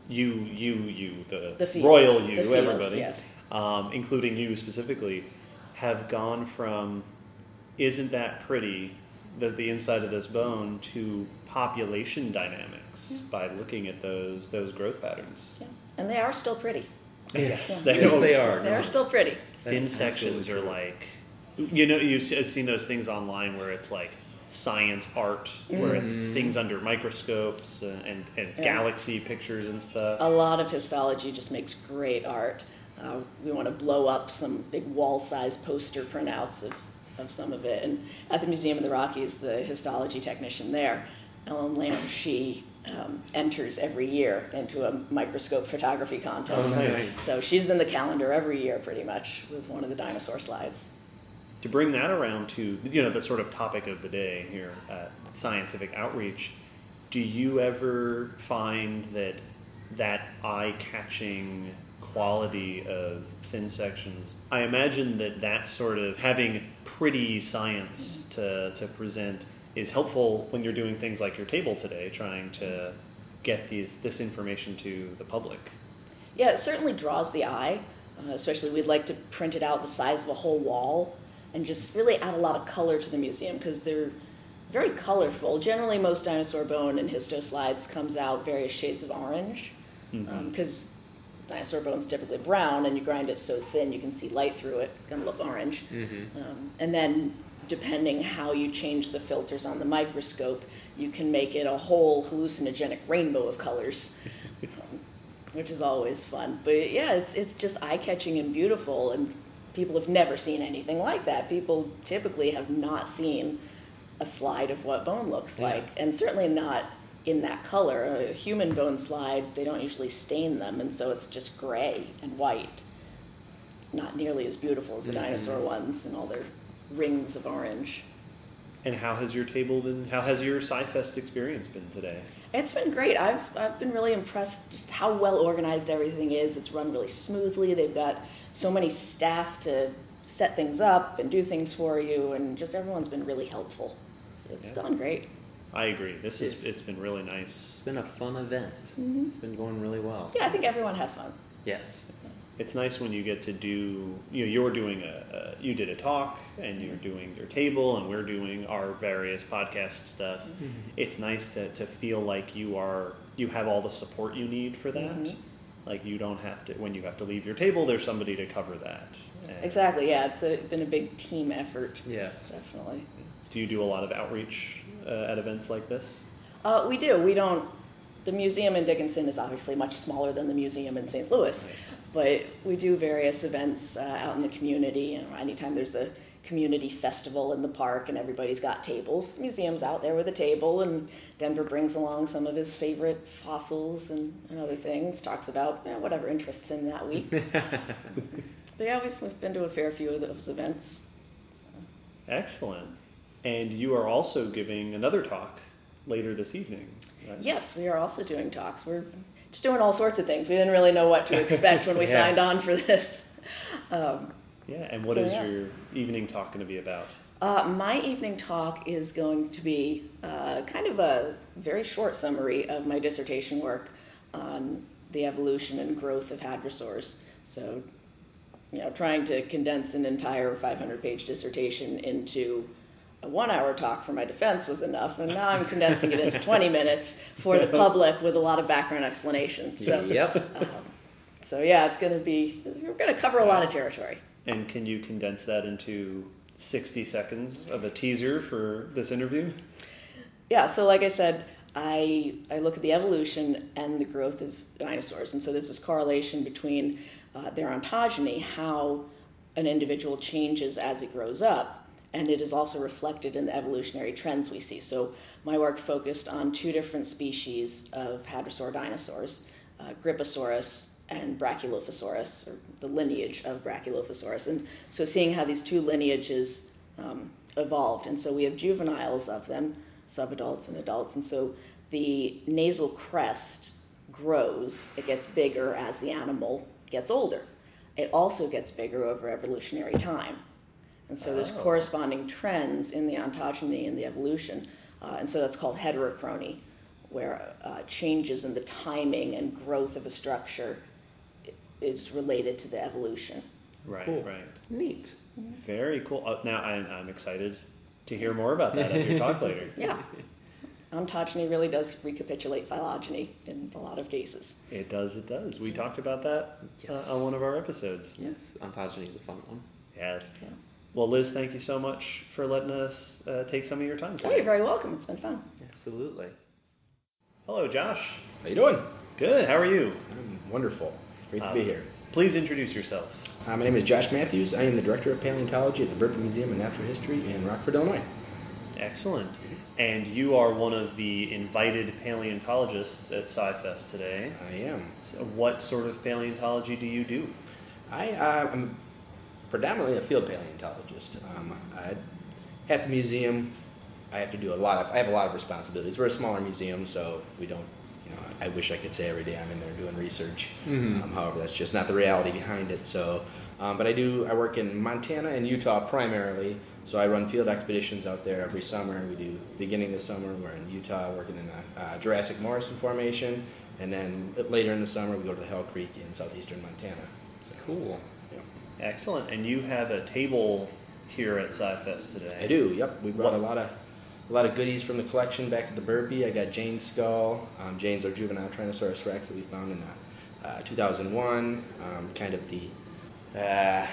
you you you the, The field. royal you The field, everybody, yes. um, including you specifically, have gone from isn't that pretty the the inside of this bone to population dynamics by looking at those those growth patterns. Yeah. And they are still pretty. Yes, Yeah. they, Yes, they are. They no. are still pretty. thin sections are like you know you've seen those things online where it's like science art where it's things under microscopes and, and, and Mm-hmm. Yeah. galaxy pictures and stuff A lot of histology just makes great art. Uh, we want to blow up some big wall size poster printouts of, of some of it. And at the Museum of the Rockies, the histology technician there, Ellen Lamb, she um, enters every year into a microscope photography contest. Oh, nice. So she's in the calendar every year pretty much with one of the dinosaur slides. to bring that around to you know the sort of topic of the day here at scientific outreach do you ever find that that eye-catching quality of thin sections i imagine that that sort of having pretty science to, to present is helpful when you're doing things like your table today trying to get these, this information to the public Yeah, it certainly draws the eye. Uh, especially, we'd like to print it out the size of a whole wall and just really add a lot of color to the museum because they're very colorful. Generally, most dinosaur bone and histo slides comes out various shades of orange because dinosaur bone's typically brown and you grind it so thin you can see light through it. It's going to look orange. Um, and then, depending how you change the filters on the microscope, you can make it a whole hallucinogenic rainbow of colors which is always fun. But yeah, it's it's just eye catching and beautiful, and people have never seen anything like that. People typically have not seen a slide of what bone looks like, and certainly not in that color. A human bone slide, they don't usually stain them, and so it's just gray and white. It's not nearly as beautiful as the mm-hmm. dinosaur ones and all their rings of orange. and how has your table been how has your sci-fest experience been today It's been great. I've I've been really impressed just how well organized everything is. It's run really smoothly. They've got so many staff to set things up and do things for you, and just everyone's been really helpful. So it's Yeah. gone great. I agree. This is It's- it's been really nice. It's been a fun event. It's been going really well. Yeah, I think everyone had fun. Yes. It's nice when you get to do. You know, you're doing a, a you did a talk, and you're doing your table, and we're doing our various podcast stuff. It's nice to to feel like you are you have all the support you need for that. Mhm. Like you don't have to when you have to leave your table. There's somebody to cover that. And Exactly. Yeah, it's a, been a big team effort. Yes. Definitely. Do you do a lot of outreach uh, at events like this? Uh, we do. We don't. The museum in Dickinson is obviously much smaller than the museum in St. Louis, but we do various events uh, out in the community. You know, anytime there's a community festival in the park and everybody's got tables, the museum's out there with a table, and Denver brings along some of his favorite fossils and, and other things. Talks about you know, whatever interests him that week. but yeah, we've, we've been to a fair few of those events. Excellent. And you are also giving another talk later this evening. right? Yes, we are also doing talks. We're just doing all sorts of things. We didn't really know what to expect when we Yeah. signed on for this. Um, Yeah. And what So, is yeah. your evening talk going to be about? uh, my evening talk is going to be uh, kind of a very short summary of my dissertation work on the evolution and growth of hadrosaurs. So, you know, trying to condense an entire 500 page dissertation into a one hour talk for my defense was enough, and now I'm condensing it into 20 minutes for the public with a lot of background explanation. So, yep. um, so yeah, it's going to be, we're going to cover a lot of territory. And can you condense that into 60 seconds of a teaser for this interview? Yeah, so like I said, I I look at the evolution and the growth of dinosaurs, and so there's this correlation between uh, their ontogeny, how an individual changes as it grows up, and it is also reflected in the evolutionary trends we see. So my work focused on two different species of hadrosaur dinosaurs, uh, Gryposaurus and Brachylophosaurus, or the lineage of Brachylophosaurus, and so seeing how these two lineages um, evolved, and so we have juveniles of them subadults and adults. And so the nasal crest grows, it gets bigger as the animal gets older. It also gets bigger over evolutionary time. And so there's Oh. corresponding trends in the ontogeny and the evolution. Uh, and so that's called heterochrony, where uh, changes in the timing and growth of a structure is related to the evolution. Right, Cool. right. Neat. Very cool. Uh, now I'm, I'm excited to hear more about that at your talk later. Yeah. Ontogeny really does recapitulate phylogeny in a lot of cases. It does, it does. We talked about that Yes. uh, on one of our episodes. Yes. Ontogeny is a fun one. Yes. Yeah. Well, Liz, thank you so much for letting us uh, take some of your time Oh, you're very welcome. It's been fun. Absolutely. Hello, Josh. How are you doing? Good. How are you? I'm wonderful. Great to Um, be here. Please introduce yourself. Uh, my name is Josh Matthews. I am the director of paleontology at the Burpee Museum of Natural History in Rockford, Illinois. Excellent. And you are one of the invited paleontologists at SciFest today. I am. So what sort of paleontology do you do? I uh, am predominantly a field paleontologist. Um, I, at the museum, I have to do a lot of. I have a lot of responsibilities. We're a smaller museum, so we don't. You know, I wish I could say every day I'm in there doing research. Um, however, that's just not the reality behind it. So, um, but I do. I work in Montana and Utah primarily. So I run field expeditions out there every summer. We do beginning this summer. We're in Utah working in the uh, Jurassic Morrison Formation, and then later in the summer we go to the Hell Creek in southeastern Montana. So, Cool. Yeah. Excellent. And you have a table here at SciFest today. I do. Yep, we brought What- a lot of a lot of goodies from the collection back to the Burpee. I got Jane's skull. Um, Jane's our juvenile Tyrannosaurus rex that we found in uh, uh, 2001. Um, kind of the uh,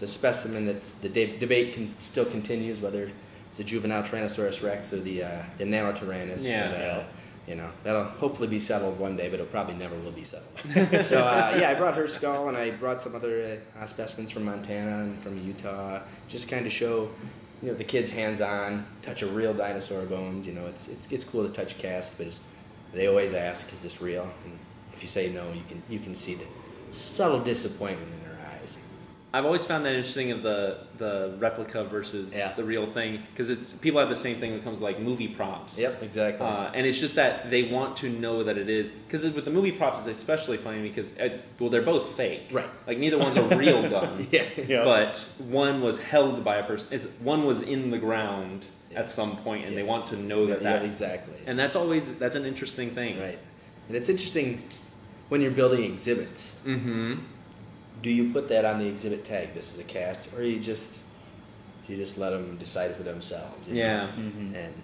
the specimen that the de- debate can still continues whether it's a juvenile Tyrannosaurus rex or the uh, the Nanotyrannus. Yeah. But, uh, you know that'll hopefully be settled one day, but it probably never will be settled. so uh, yeah, I brought her skull, and I brought some other uh, specimens from Montana and from Utah, just kind of show you know the kids hands on touch a real dinosaur bones you know it's it's it's cool to touch casts but they always ask is this real and if you say no you can you can see the subtle disappointment I've always found that interesting of the the replica versus Yeah. the real thing because it's people have the same thing when it comes to like movie props. Yep, exactly. Uh, and it's just that they want to know that it is because with the movie props it's especially funny because uh, well they're both fake. Right. Like neither one's a real gun. yeah. Yeah. But one was held by a person. It's, one was in the ground at some point, and Yes. they want to know that yeah, that. exactly. And that's always that's an interesting thing. right. And it's interesting when you're building exhibits. Mm-hmm. Do you put that on the exhibit tag? This is a cast, or you just do you just let them decide for themselves? you know? Yeah. Mm-hmm. And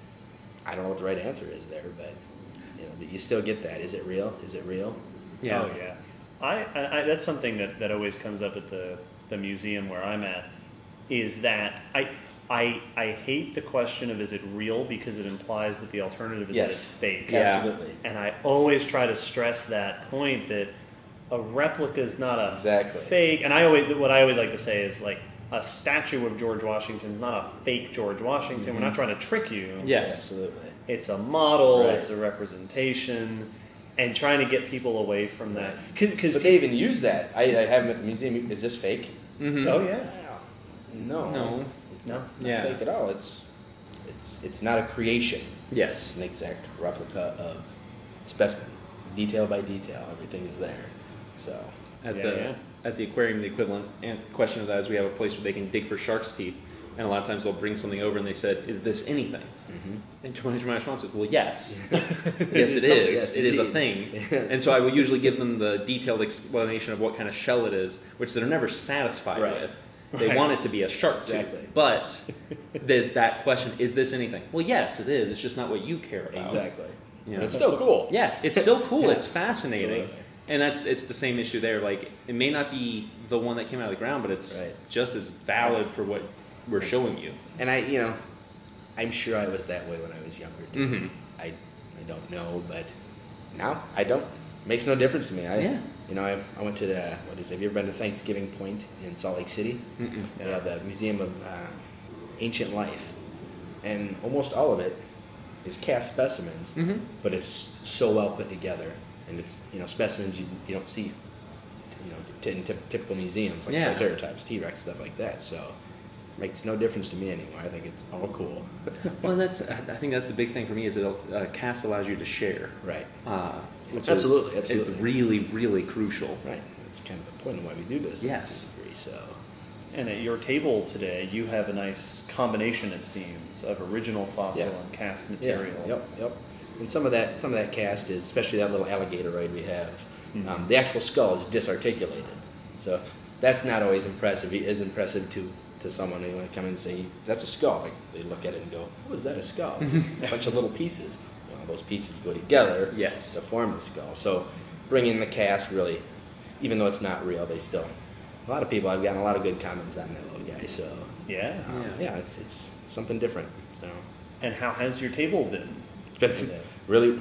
I don't know what the right answer is there, but you know, but you still get that. Is it real? Is it real? Yeah. Oh yeah, I, I, I that's something that, that always comes up at the, the museum where I'm at, is that I I I hate the question of is it real because it implies that the alternative is that it's fake. Yeah. Absolutely. And I always try to stress that point that a replica is not a Exactly. fake. And I always what I always like to say is like a statue of George Washington is not a fake George Washington. We're not trying to trick you. Yes. Absolutely. It's a model. Right. It's a representation. And trying to get people away from that, because But they even use that. I, I have them at the museum. Is this fake? Mm-hmm. oh yeah, No. No. It's not, not Yeah. fake at all. It's it's it's not a creation. It's Yes. an exact replica of specimen, detail by detail. Everything is there. So At Yeah, the yeah. at the aquarium, the equivalent and question of that is we have a place where they can dig for shark's teeth, and a lot of times they'll bring something over and they said, "Is this anything?" Mm-hmm. And to my response is, "Well, yes, yes, it is yes, it is a thing." Yes. And so I will usually give them the detailed explanation of what kind of shell it is, which they're never satisfied Right. with. They Right. want it to be a shark Exactly. tooth, but there's that question: Is this anything? Well, yes, it is. It's just not what you care about. exactly. Yeah. But it's still cool. Yes, it's still cool. Yeah. It's fascinating. Absolutely. And that's it's the same issue there. Like it may not be the one that came out of the ground, but it's Right. just as valid for what we're showing you. And I, you know, I'm sure I was that way when I was younger. Too. Mhm. I, I don't know, but now I don't. Makes no difference to me. I, Yeah. You know, I, I went to the what is? Have you ever been to Thanksgiving Point in Salt Lake City? Mm-mm. Have the Museum of uh, Ancient Life, and almost all of it is cast specimens, Mhm. but it's so well put together, and it's you know specimens you, you don't see, you know, t- in typ- typical museums like Yeah. Triceratops, T Rex, stuff like that. So it makes no difference to me anymore. I think it's all cool. Well, that's I think that's the big thing for me is it uh, cast allows you to share, right, uh, which Absolutely, is, absolutely. is really really crucial. right. That's kind of the point of why we do this. Yes. I agree, So And at your table today, you have a nice combination, it seems, of original fossil Yeah. and cast yeah, material. yep, yep. And some of that, some of that cast is, especially that little alligatoid we have. Um, the actual skull is disarticulated, so that's not always impressive. It is impressive to to someone who come in and say that's a skull. Like they look at it and go, "Oh, is that a skull?" It's a bunch of little pieces. Well, those pieces go together Yes. to form the skull. So bringing the cast really, even though it's not real, they still. A lot of people, I've gotten a lot of good comments on that little guy. So Yeah. Yeah. yeah, it's it's something different. So And how has your table been? Been really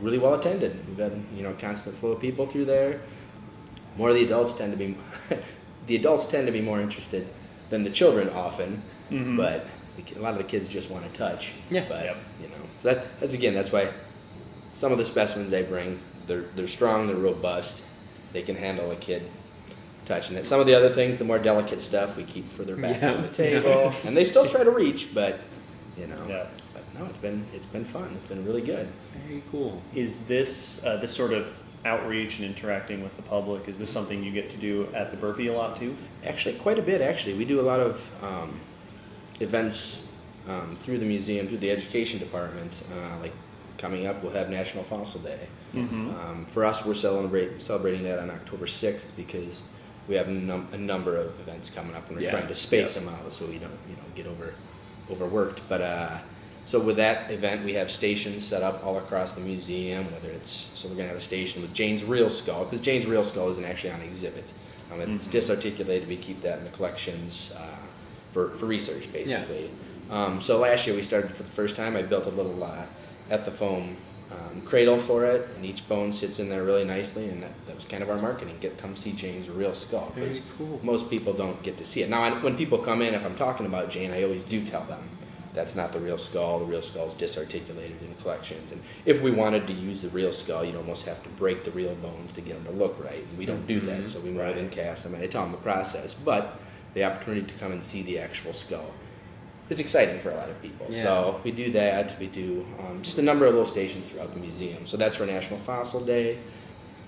really well attended. We've had you know constant flow of people through there. More of the adults tend to be the adults tend to be more interested than the children often, Mhm. but a lot of the kids just want to touch. Yeah. But Yep. you know, so that that's again that's why some of the specimens they bring they're they're strong, they're robust, they can handle a kid touching it. Some of the other things, the more delicate stuff, we keep further back Yeah. from the table, Yes. and they still try to reach, but you know. Yeah. No, it's been it's been fun. It's been really good. Very cool. Is this uh, this sort of outreach and interacting with the public? Is this something you get to do at the Burpee a lot too? Actually, quite a bit. Actually, we do a lot of um, events um, through the museum, through the education department. Uh, like coming up, we'll have National Fossil Day. Um, for us, we're celebrate, celebrating that on October sixth because we have a, num- a number of events coming up, and we're Yeah. trying to space Yeah. them out so we don't, you know, get over overworked. But uh, so with that event, we have stations set up all across the museum. Whether it's so, we're gonna have a station with Jane's real skull because Jane's real skull isn't actually on exhibit. Um, it's disarticulated. We keep that in the collections uh, for for research, basically. Um, so last year we started for the first time. I built a little uh, Ethafoam um, cradle for it, and each bone sits in there really nicely. And that, that was kind of our marketing. Get come see Jane's real skull. Very cool. Most people don't get to see it. Now, I, when people come in, if I'm talking about Jane, I always do tell them that's not the real skull. The real skull is disarticulated in collections. And if we wanted to use the real skull, you'd almost have to break the real bones to get them to look right. And we don't do that, so we mold Right. and cast them. And I tell them the process. But the opportunity to come and see the actual skull it's exciting for a lot of people. Yeah. So we do that. We do um, just a number of little stations throughout the museum. So that's for National Fossil Day.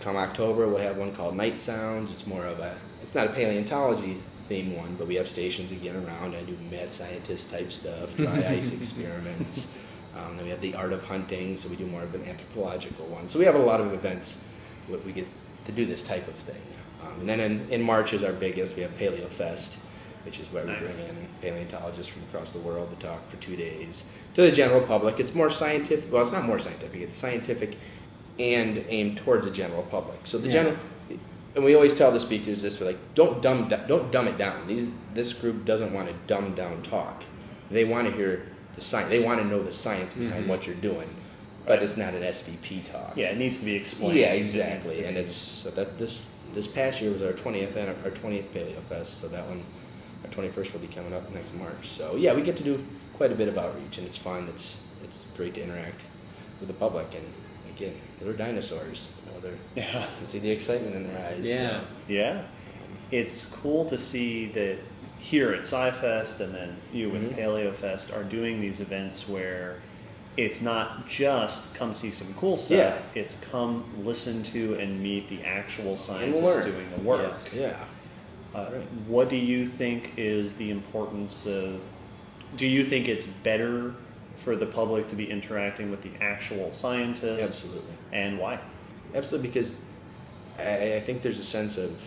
Come October, we'll have one called Night Sounds. It's more of a, it's not a paleontology themed one, but we have stations again around. I do mad scientist type stuff, dry ice experiments. Um, then we have the art of hunting, so we do more of an anthropological one. So we have a lot of events where we get to do this type of thing. Um, and then in, in March is our biggest. We have Paleo Fest, which is where we bring in paleontologists from across the world to talk for two days to the general public. It's more scientific. Well, it's not more scientific. It's scientific and aimed towards the general public. So the Yeah. general, and we always tell the speakers this: we're like, don't dumb don't dumb it down. These this group doesn't want to dumb down talk. They want to hear the science. They want to know the science behind Mhm. what you're doing. But it's not an SVP talk. Yeah, it needs to be explained. Yeah, exactly. to And it's so that this this past year was our twentieth our twentieth Paleo Fest. So that one, our twenty first will be coming up next March. So yeah, we get to do quite a bit of outreach, and it's fun. It's it's great to interact with the public, and again, they're dinosaurs. You know, they're yeah. you can see the excitement in their eyes. Yeah. Yeah. It's cool to see that here at SciFest and then you with Mhm. Paleo Fest are doing these events where it's not just come see some cool stuff. Yeah. It's come listen to and meet the actual scientists doing the work. Yes. Yeah. Uh, Right. What do you think is the importance of? Do you think it's better for the public to be interacting with the actual scientists? Absolutely. And why? Absolutely, because I, I think there's a sense of,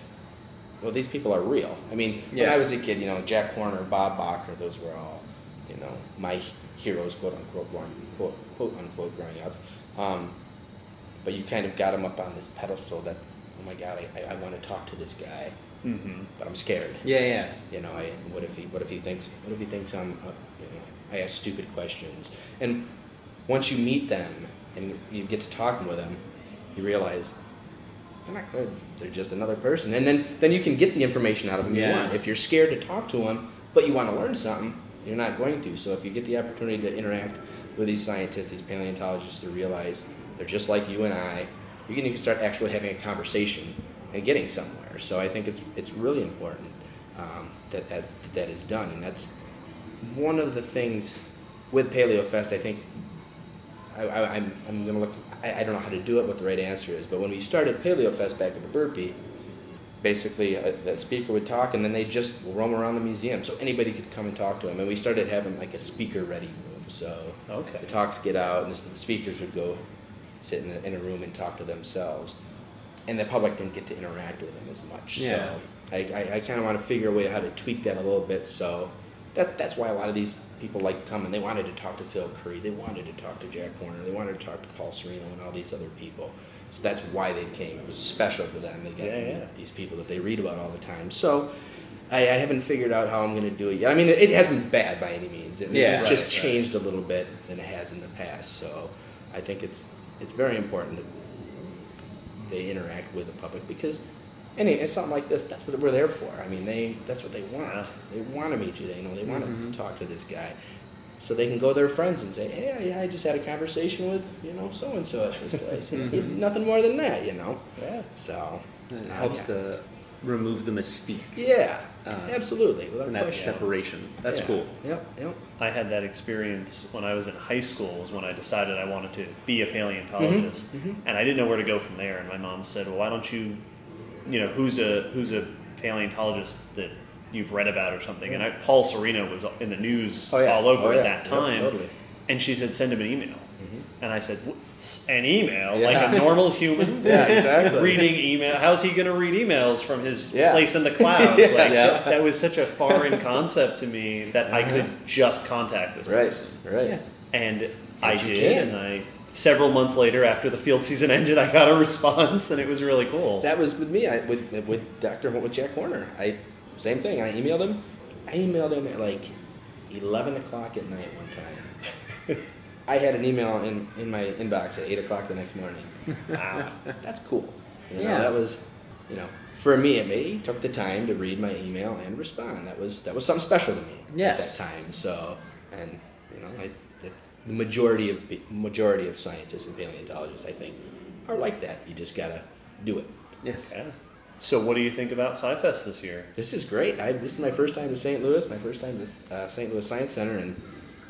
well, these people are real. I mean, when I was a kid, you know, Jack Horner, Bob Bakker, those were all, you know, my heroes, quote unquote, growing, quote, quote unquote, growing up. Um, but you kind of got them up on this pedestal that, oh my God, I, I, I want to talk to this guy, Mm-hmm. but I'm scared. Yeah, yeah. You know, I, what if he, what if he thinks, what if he thinks I'm, uh, you know, I ask stupid questions. And once you meet them and you get to talking with them, you realize they're not good. They're just another person. And then, then you can get the information out of them you want. If you're scared to talk to them, but you want to learn something, you're not going to. So if you get the opportunity to interact with these scientists, these paleontologists, to realize they're just like you and I, you can, you can start actually having a conversation and getting somewhere. So I think it's it's really important um, that, that that is done, and that's one of the things with Paleo Fest. I think I, I, I'm I'm gonna look. I, I don't know how to do it. What the right answer is, but when we started Paleo Fest back at the Burpee, basically a, the speaker would talk, and then they just roam around the museum, so anybody could come and talk to them. And we started having like a speaker ready room, so Okay. the talks get out, and the, the speakers would go sit in a, in a room and talk to themselves, and the public didn't get to interact with them as much. Yeah. So I, I, I kind of want to figure a way how to tweak that a little bit. So that that's why a lot of these people like coming. They wanted to talk to Phil Currie. They wanted to talk to Jack Horner. They wanted to talk to Paul Sereno and all these other people. So that's why they came. It was special for them. They got Yeah, to meet yeah. these people that they read about all the time. So. I, I haven't figured out how I'm going to do it yet. I mean, it, it hasn't been bad by any means. It, Yeah. it's just Right, right. changed a little bit than it has in the past. So I think it's it's very important that they interact with the public because any it's something like this. That's what we're there for. I mean, they that's what they want. They want to meet you. They know they want Mhm. to talk to this guy, so they can go to their friends and say, "Hey, I, I just had a conversation with you know so and so at this place." Mhm. Nothing more than that, you know. Yeah. So It uh, helps yeah. to remove the mystique yeah, Uh, absolutely. and that question. separation. That's Yeah. cool. Yep, yep. I had that experience when I was in high school. Was when I decided I wanted to be a paleontologist, Mhm, mhm. and I didn't know where to go from there. And my mom said, "Well, why don't you, you know, who's a who's a paleontologist that you've read about or something?" And I, Paul Sereno was in the news Oh, yeah. all over Oh, at yeah. that Yep, time, totally. and she said, "Send him an email." Mhm. And I said, "An email, Yeah. like a normal human, Yeah, exactly. reading email. How's he going to read emails from his Yeah. place in the clouds? Yeah. Like Yeah. that was such a foreign concept to me that I could just contact this Right, person, right. Yeah. and I did. can. And I several months later, after the field season ended, I got a response, and it was really cool. That was with me. I with with Doctor with Jack Horner. I same thing. I emailed him. I emailed him at like eleven o'clock at night one time. I had an email in, in my inbox at eight o'clock the next morning. wow. That's cool. You know, Yeah. that was, you know, for me. It me he took the time to read my email and respond. That was that was something special to me Yes. at that time. So, and You know, I, that's the majority of majority of scientists and paleontologists, I think, are like that. You just gotta do it. Yes. Yeah. So, what do you think about SciFest this year? This is great. I, this is my first time to St. Louis, my first time to uh, St. Louis Science Center, and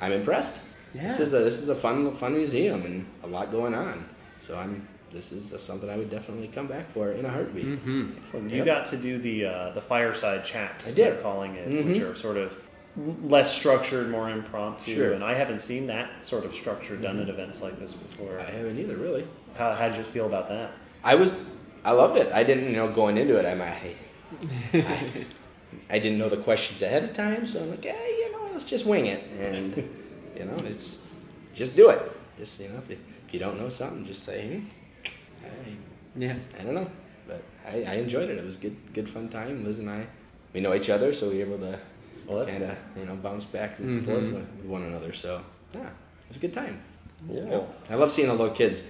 I'm impressed. Yeah. This is a this is a fun fun museum and a lot going on. So I'm this is something I would definitely come back for in a heartbeat. Mm-hmm. Excellent. You Yep. got to do the uh, the fireside chats. I did. They're calling it, which Mhm. are sort of less structured, more impromptu. Sure. And I haven't seen that sort of structure done at events like this before. I haven't either, really. How how did you feel about that? I was, I loved it. I didn't, you know, going into it, I'm, I, I, I didn't know the questions ahead of time, so I'm like, yeah, you know, let's just wing it, and you know, it's just do it. Just you know, if you, if you don't know something, just say, hmm, Yeah. I, I don't know, but I, I enjoyed it. It was good, good fun time. Liz and I, we know each other, so we were able to Well, that's kind of, you know, bounce back and Mhm. forth with, one another. So yeah, it was a good time. Cool. I love seeing the little kids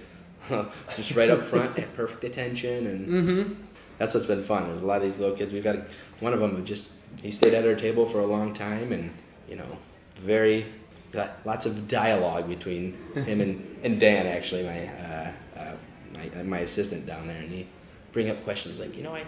just right up front, at perfect attention, and Mm-hmm. that's what's been fun. There's a lot of these little kids. We've got one of them who just he stayed at our table for a long time, and you know, very got lots of dialogue between him and, and Dan actually, my, uh, uh, my my assistant down there, and he bring up questions like, you know, I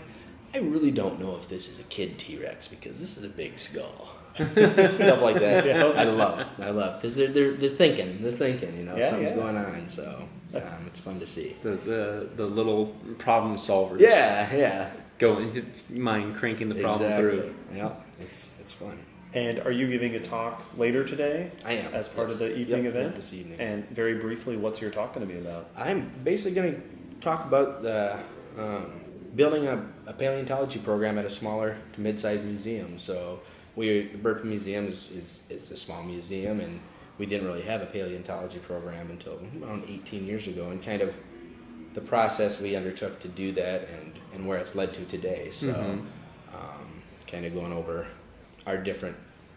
I really don't know if this is a kid T Rex because this is a big skull. Stuff like that. Yeah. I love. I love because they're, they're they're thinking. They're thinking. You know, Yeah, something's yeah. going on. So um, it's fun to see. The, the the little problem solvers. Yeah, yeah. Going mind cranking the problem exactly. through. Yep. It's it's fun. And are you giving a talk later today I am as part yes. of the evening Yep, event? yep, this evening. And very briefly, what's your talk going to be about? I'm basically going to talk about the um, building a, a paleontology program at a smaller to mid-sized museum. So we the Burpee Museum is, is, is a small museum, and we didn't really have a paleontology program until around 18 years ago, and kind of the process we undertook to do that and, and where it's led to today. So Mhm. um, kind of going over our different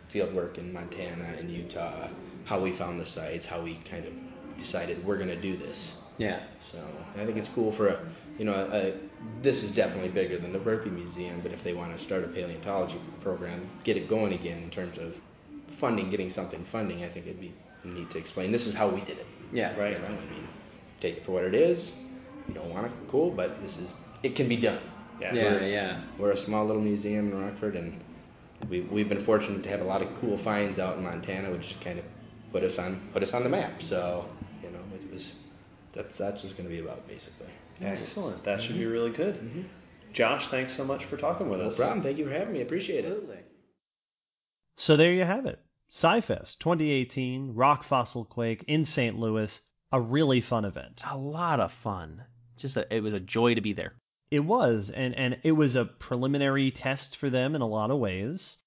field work in Montana and Utah, how we found the sites, how we kind of decided we're going to do this. Yeah. So I think it's cool for a, you know, a, this is definitely bigger than the Burpee Museum, but if they want to start a paleontology program, get it going again in terms of funding, getting something funding, I think it'd be neat to explain. This is how we did it. Yeah. Right. You know, I mean, take it for what it is. You don't want it, cool, but this is, it can be done. Yeah. Yeah. Yeah. We're a small little museum in Rockford, and we, we've been fortunate to have a lot of cool finds out in Montana, which kind of put us on put us on the map. So you know, it was that's that's what it's going to be about basically. Excellent. That should be mm-hmm. really good. Mm-hmm. Josh, thanks so much for talking with No us. problem. Thank you for having me. Appreciate it. So there you have it. SciFest 2018, Rock Fossil Quake in St. Louis. A really fun event. A lot of fun. Just a, it was a joy to be there. It was, and and it was a preliminary test for them in a lot of ways,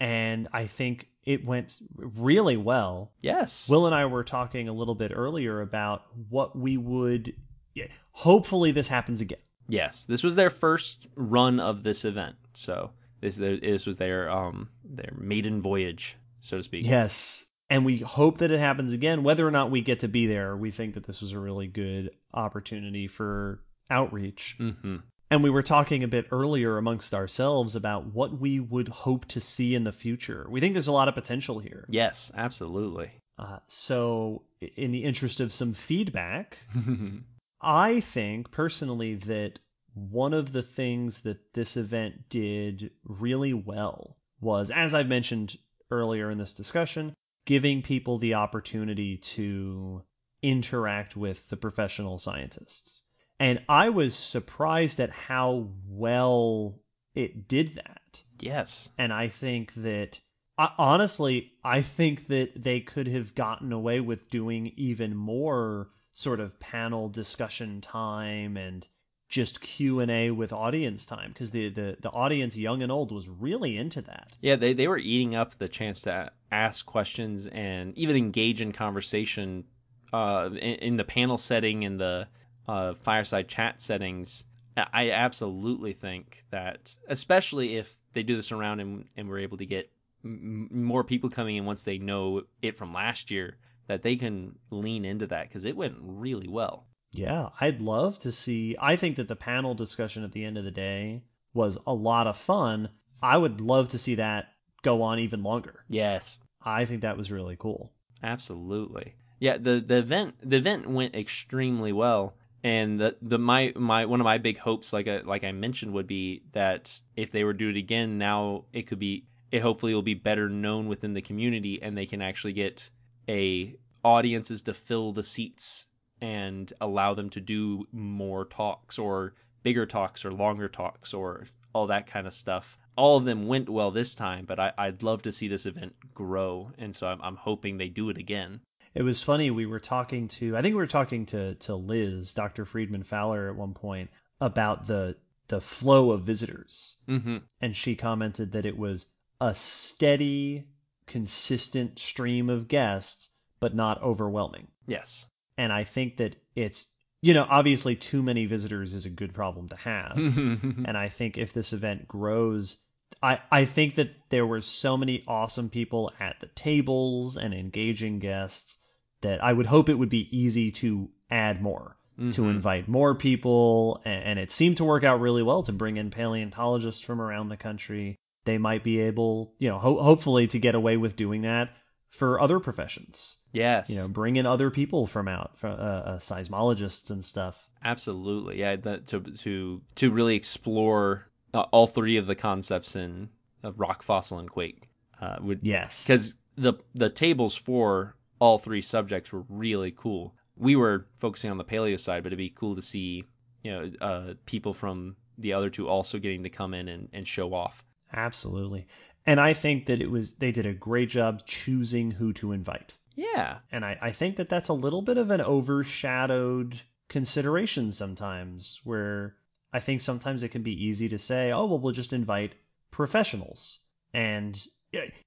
and I think it went really well. Yes. Will and I were talking a little bit earlier about what we would. Yeah, Hopefully, this happens again. Yes, this was their first run of this event, so this this was their um their maiden voyage, so to speak. Yes. And we hope that it happens again. Whether or not we get to be there, we think that this was a really good opportunity for outreach. Mm-hmm. And we were talking a bit earlier amongst ourselves about what we would hope to see in the future. We think there's a lot of potential here. Yes, absolutely. Uh, so, in the interest of some feedback, I think personally that one of the things that this event did really well was, as I've mentioned earlier in this discussion, giving people the opportunity to interact with the professional scientists. And I was surprised at how well it did that. yes. And I think that, uh, honestly, I think that they could have gotten away with doing even more sort of panel discussion time and just Q and A with audience time because the, the the audience, young and old, was really into that. Yeah, they they were eating up the chance to ask questions and even engage in conversation uh, in, in the panel setting and the uh, fireside chat settings. I absolutely think that, especially if they do this around and, and we're able to get m- more people coming in once they know it from last year, that they can lean into that because it went really well. Yeah, I'd love to see. I think that the panel discussion at the end of the day was a lot of fun. I would love to see that go on even longer. Yes, I think that was really cool. Absolutely. Yeah, the the event the event went extremely well. And the the my my one of my big hopes like I, like I mentioned would be that if they were to do it again now it could be it hopefully will be better known within the community and they can actually get a audiences to fill the seats and allow them to do more talks or bigger talks or longer talks or all that kind of stuff. All of them went well this time, but I, I'd love to see this event grow, and so I'm, I'm hoping they do it again. It was funny. We were talking to, I think we were talking to to Liz, Dr. Freedman Fowler, at one point about the the flow of visitors, Mm-hmm. and she commented that it was a steady, consistent stream of guests, but not overwhelming. Yes. And I think that it's you know obviously too many visitors is a good problem to have, and I think if this event grows. I, I think that there were so many awesome people at the tables and engaging guests that I would hope it would be easy to add more, to mm-hmm. invite more people. And, and it seemed to work out really well to bring in paleontologists from around the country. They might be able, you know, ho- hopefully to get away with doing that for other professions. yes. You know, bring in other people from out, from, uh, uh, seismologists and stuff. Absolutely. Yeah. That, to to to really explore uh, all three of the concepts in uh, rock, fossil, and quake. Uh, would Yes. because the the tables for all three subjects were really cool. We were focusing on the paleo side, but it'd be cool to see you know uh, people from the other two also getting to come in and, and show off. Absolutely. And I think that it was they did a great job choosing who to invite. Yeah. And I, I think that that's a little bit of an overshadowed consideration sometimes, where I think sometimes it can be easy to say, oh, well, we'll just invite professionals. And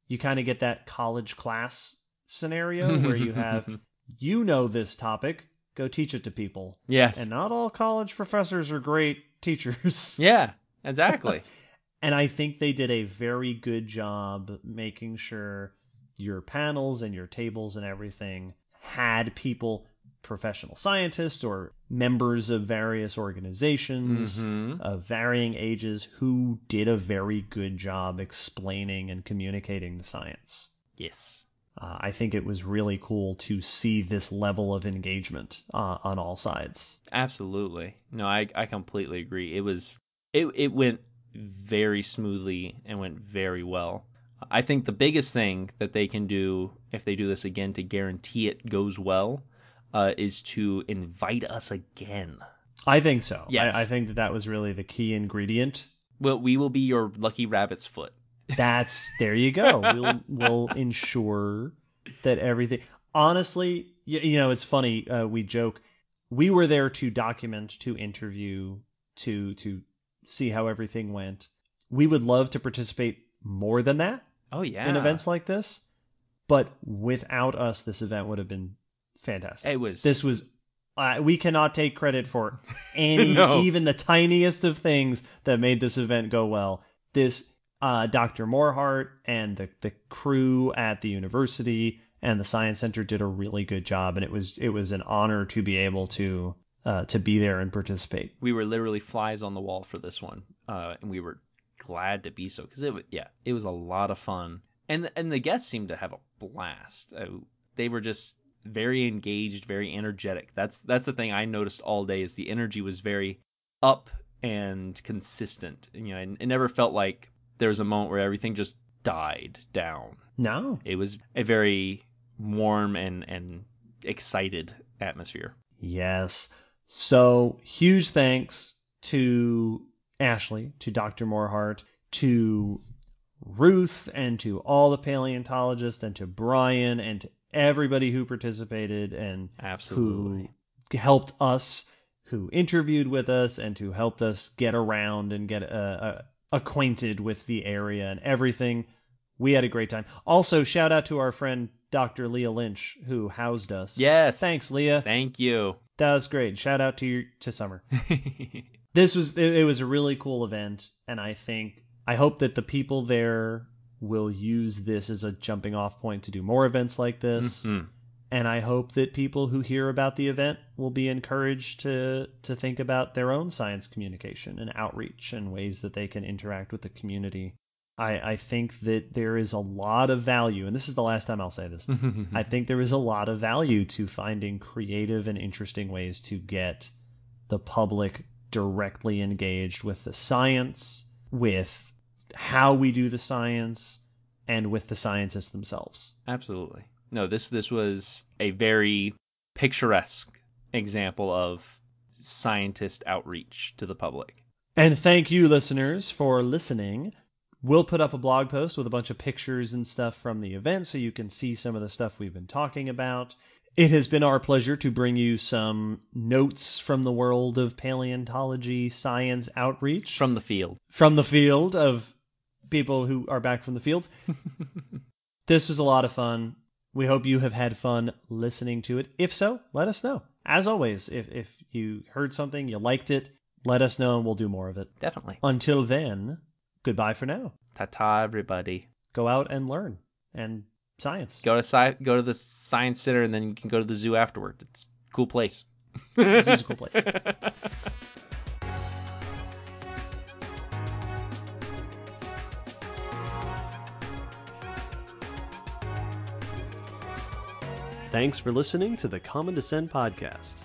you kind of get that college class scenario where you have, you know, this topic, go teach it to people. Yes. And not all college professors are great teachers. yeah. Exactly. And I think they did a very good job making sure your panels and your tables and everything had people, professional scientists or members of various organizations Mhm. of varying ages, who did a very good job explaining and communicating the science. yes. Uh, I think it was really cool to see this level of engagement uh, on all sides. Absolutely. No, I I completely agree. It was it it went very smoothly and went very well. I think the biggest thing that they can do if they do this again to guarantee it goes well uh, is to invite us again. I think so. Yes. I, I think that that was really the key ingredient Well, we will be your lucky rabbit's foot. That's there you go. We'll we'll ensure that everything. Honestly, you, you know, it's funny. Uh, we joke. We were there to document, to interview, to to see how everything went. We would love to participate more than that Oh yeah. in events like this, but without us, this event would have been fantastic. It was This was. Uh, we cannot take credit for any, No. even the tiniest of things that made this event go well. This uh, Dr. Morhardt and the the crew at the university and the science center did a really good job, and it was it was an honor to be able to uh, to be there and participate. we were literally flies on the wall for this one, uh, and we were glad to be so because it was yeah, it was a lot of fun, and the, and the guests seemed to have a blast. Uh, they were just very engaged, very energetic. That's that's the thing I noticed all day is the energy was very up and consistent. You know, and it never felt like there was a moment where everything just died down. No, It was a very warm and and excited atmosphere. Yes. So huge thanks to Ashley, to Dr. Morhardt, to Ruth, and to all the paleontologists, and to Brian, and to everybody who participated and Absolutely. who helped us, who interviewed with us, and who helped us get around and get uh, uh, acquainted with the area and everything. We had a great time. Also, shout out to our friend Dr. Leah Lynch, who housed us. Yes. Thanks, Leah. Thank you. That was great. Shout out to your, to Summer. this was it, it was a really cool event, and I think I hope that the people there will use this as a jumping off point to do more events like this. Mhm. And I hope that people who hear about the event will be encouraged to to think about their own science communication and outreach and ways that they can interact with the community. I, I think that there is a lot of value, and this is the last time I'll say this. I think there is a lot of value to finding creative and interesting ways to get the public directly engaged with the science, with how we do the science, and with the scientists themselves. Absolutely. No, this this was a very picturesque example of scientist outreach to the public. And thank you, listeners, for listening. We'll put up a blog post with a bunch of pictures and stuff from the event so you can see some of the stuff we've been talking about. It has been our pleasure to bring you some notes from the world of paleontology science outreach From the field. from the field of people who are back from the field. this was a lot of fun. We hope you have had fun listening to it. If so, let us know. As always, if, if you heard something, you liked it, let us know and we'll do more of it. Definitely. Until then, goodbye for now. Ta ta, everybody. Go out and learn and science. Go to sci- go to the science center, and then you can go to the zoo afterward. It's a cool place. This is a cool place. Thanks for listening to the Common Descent podcast.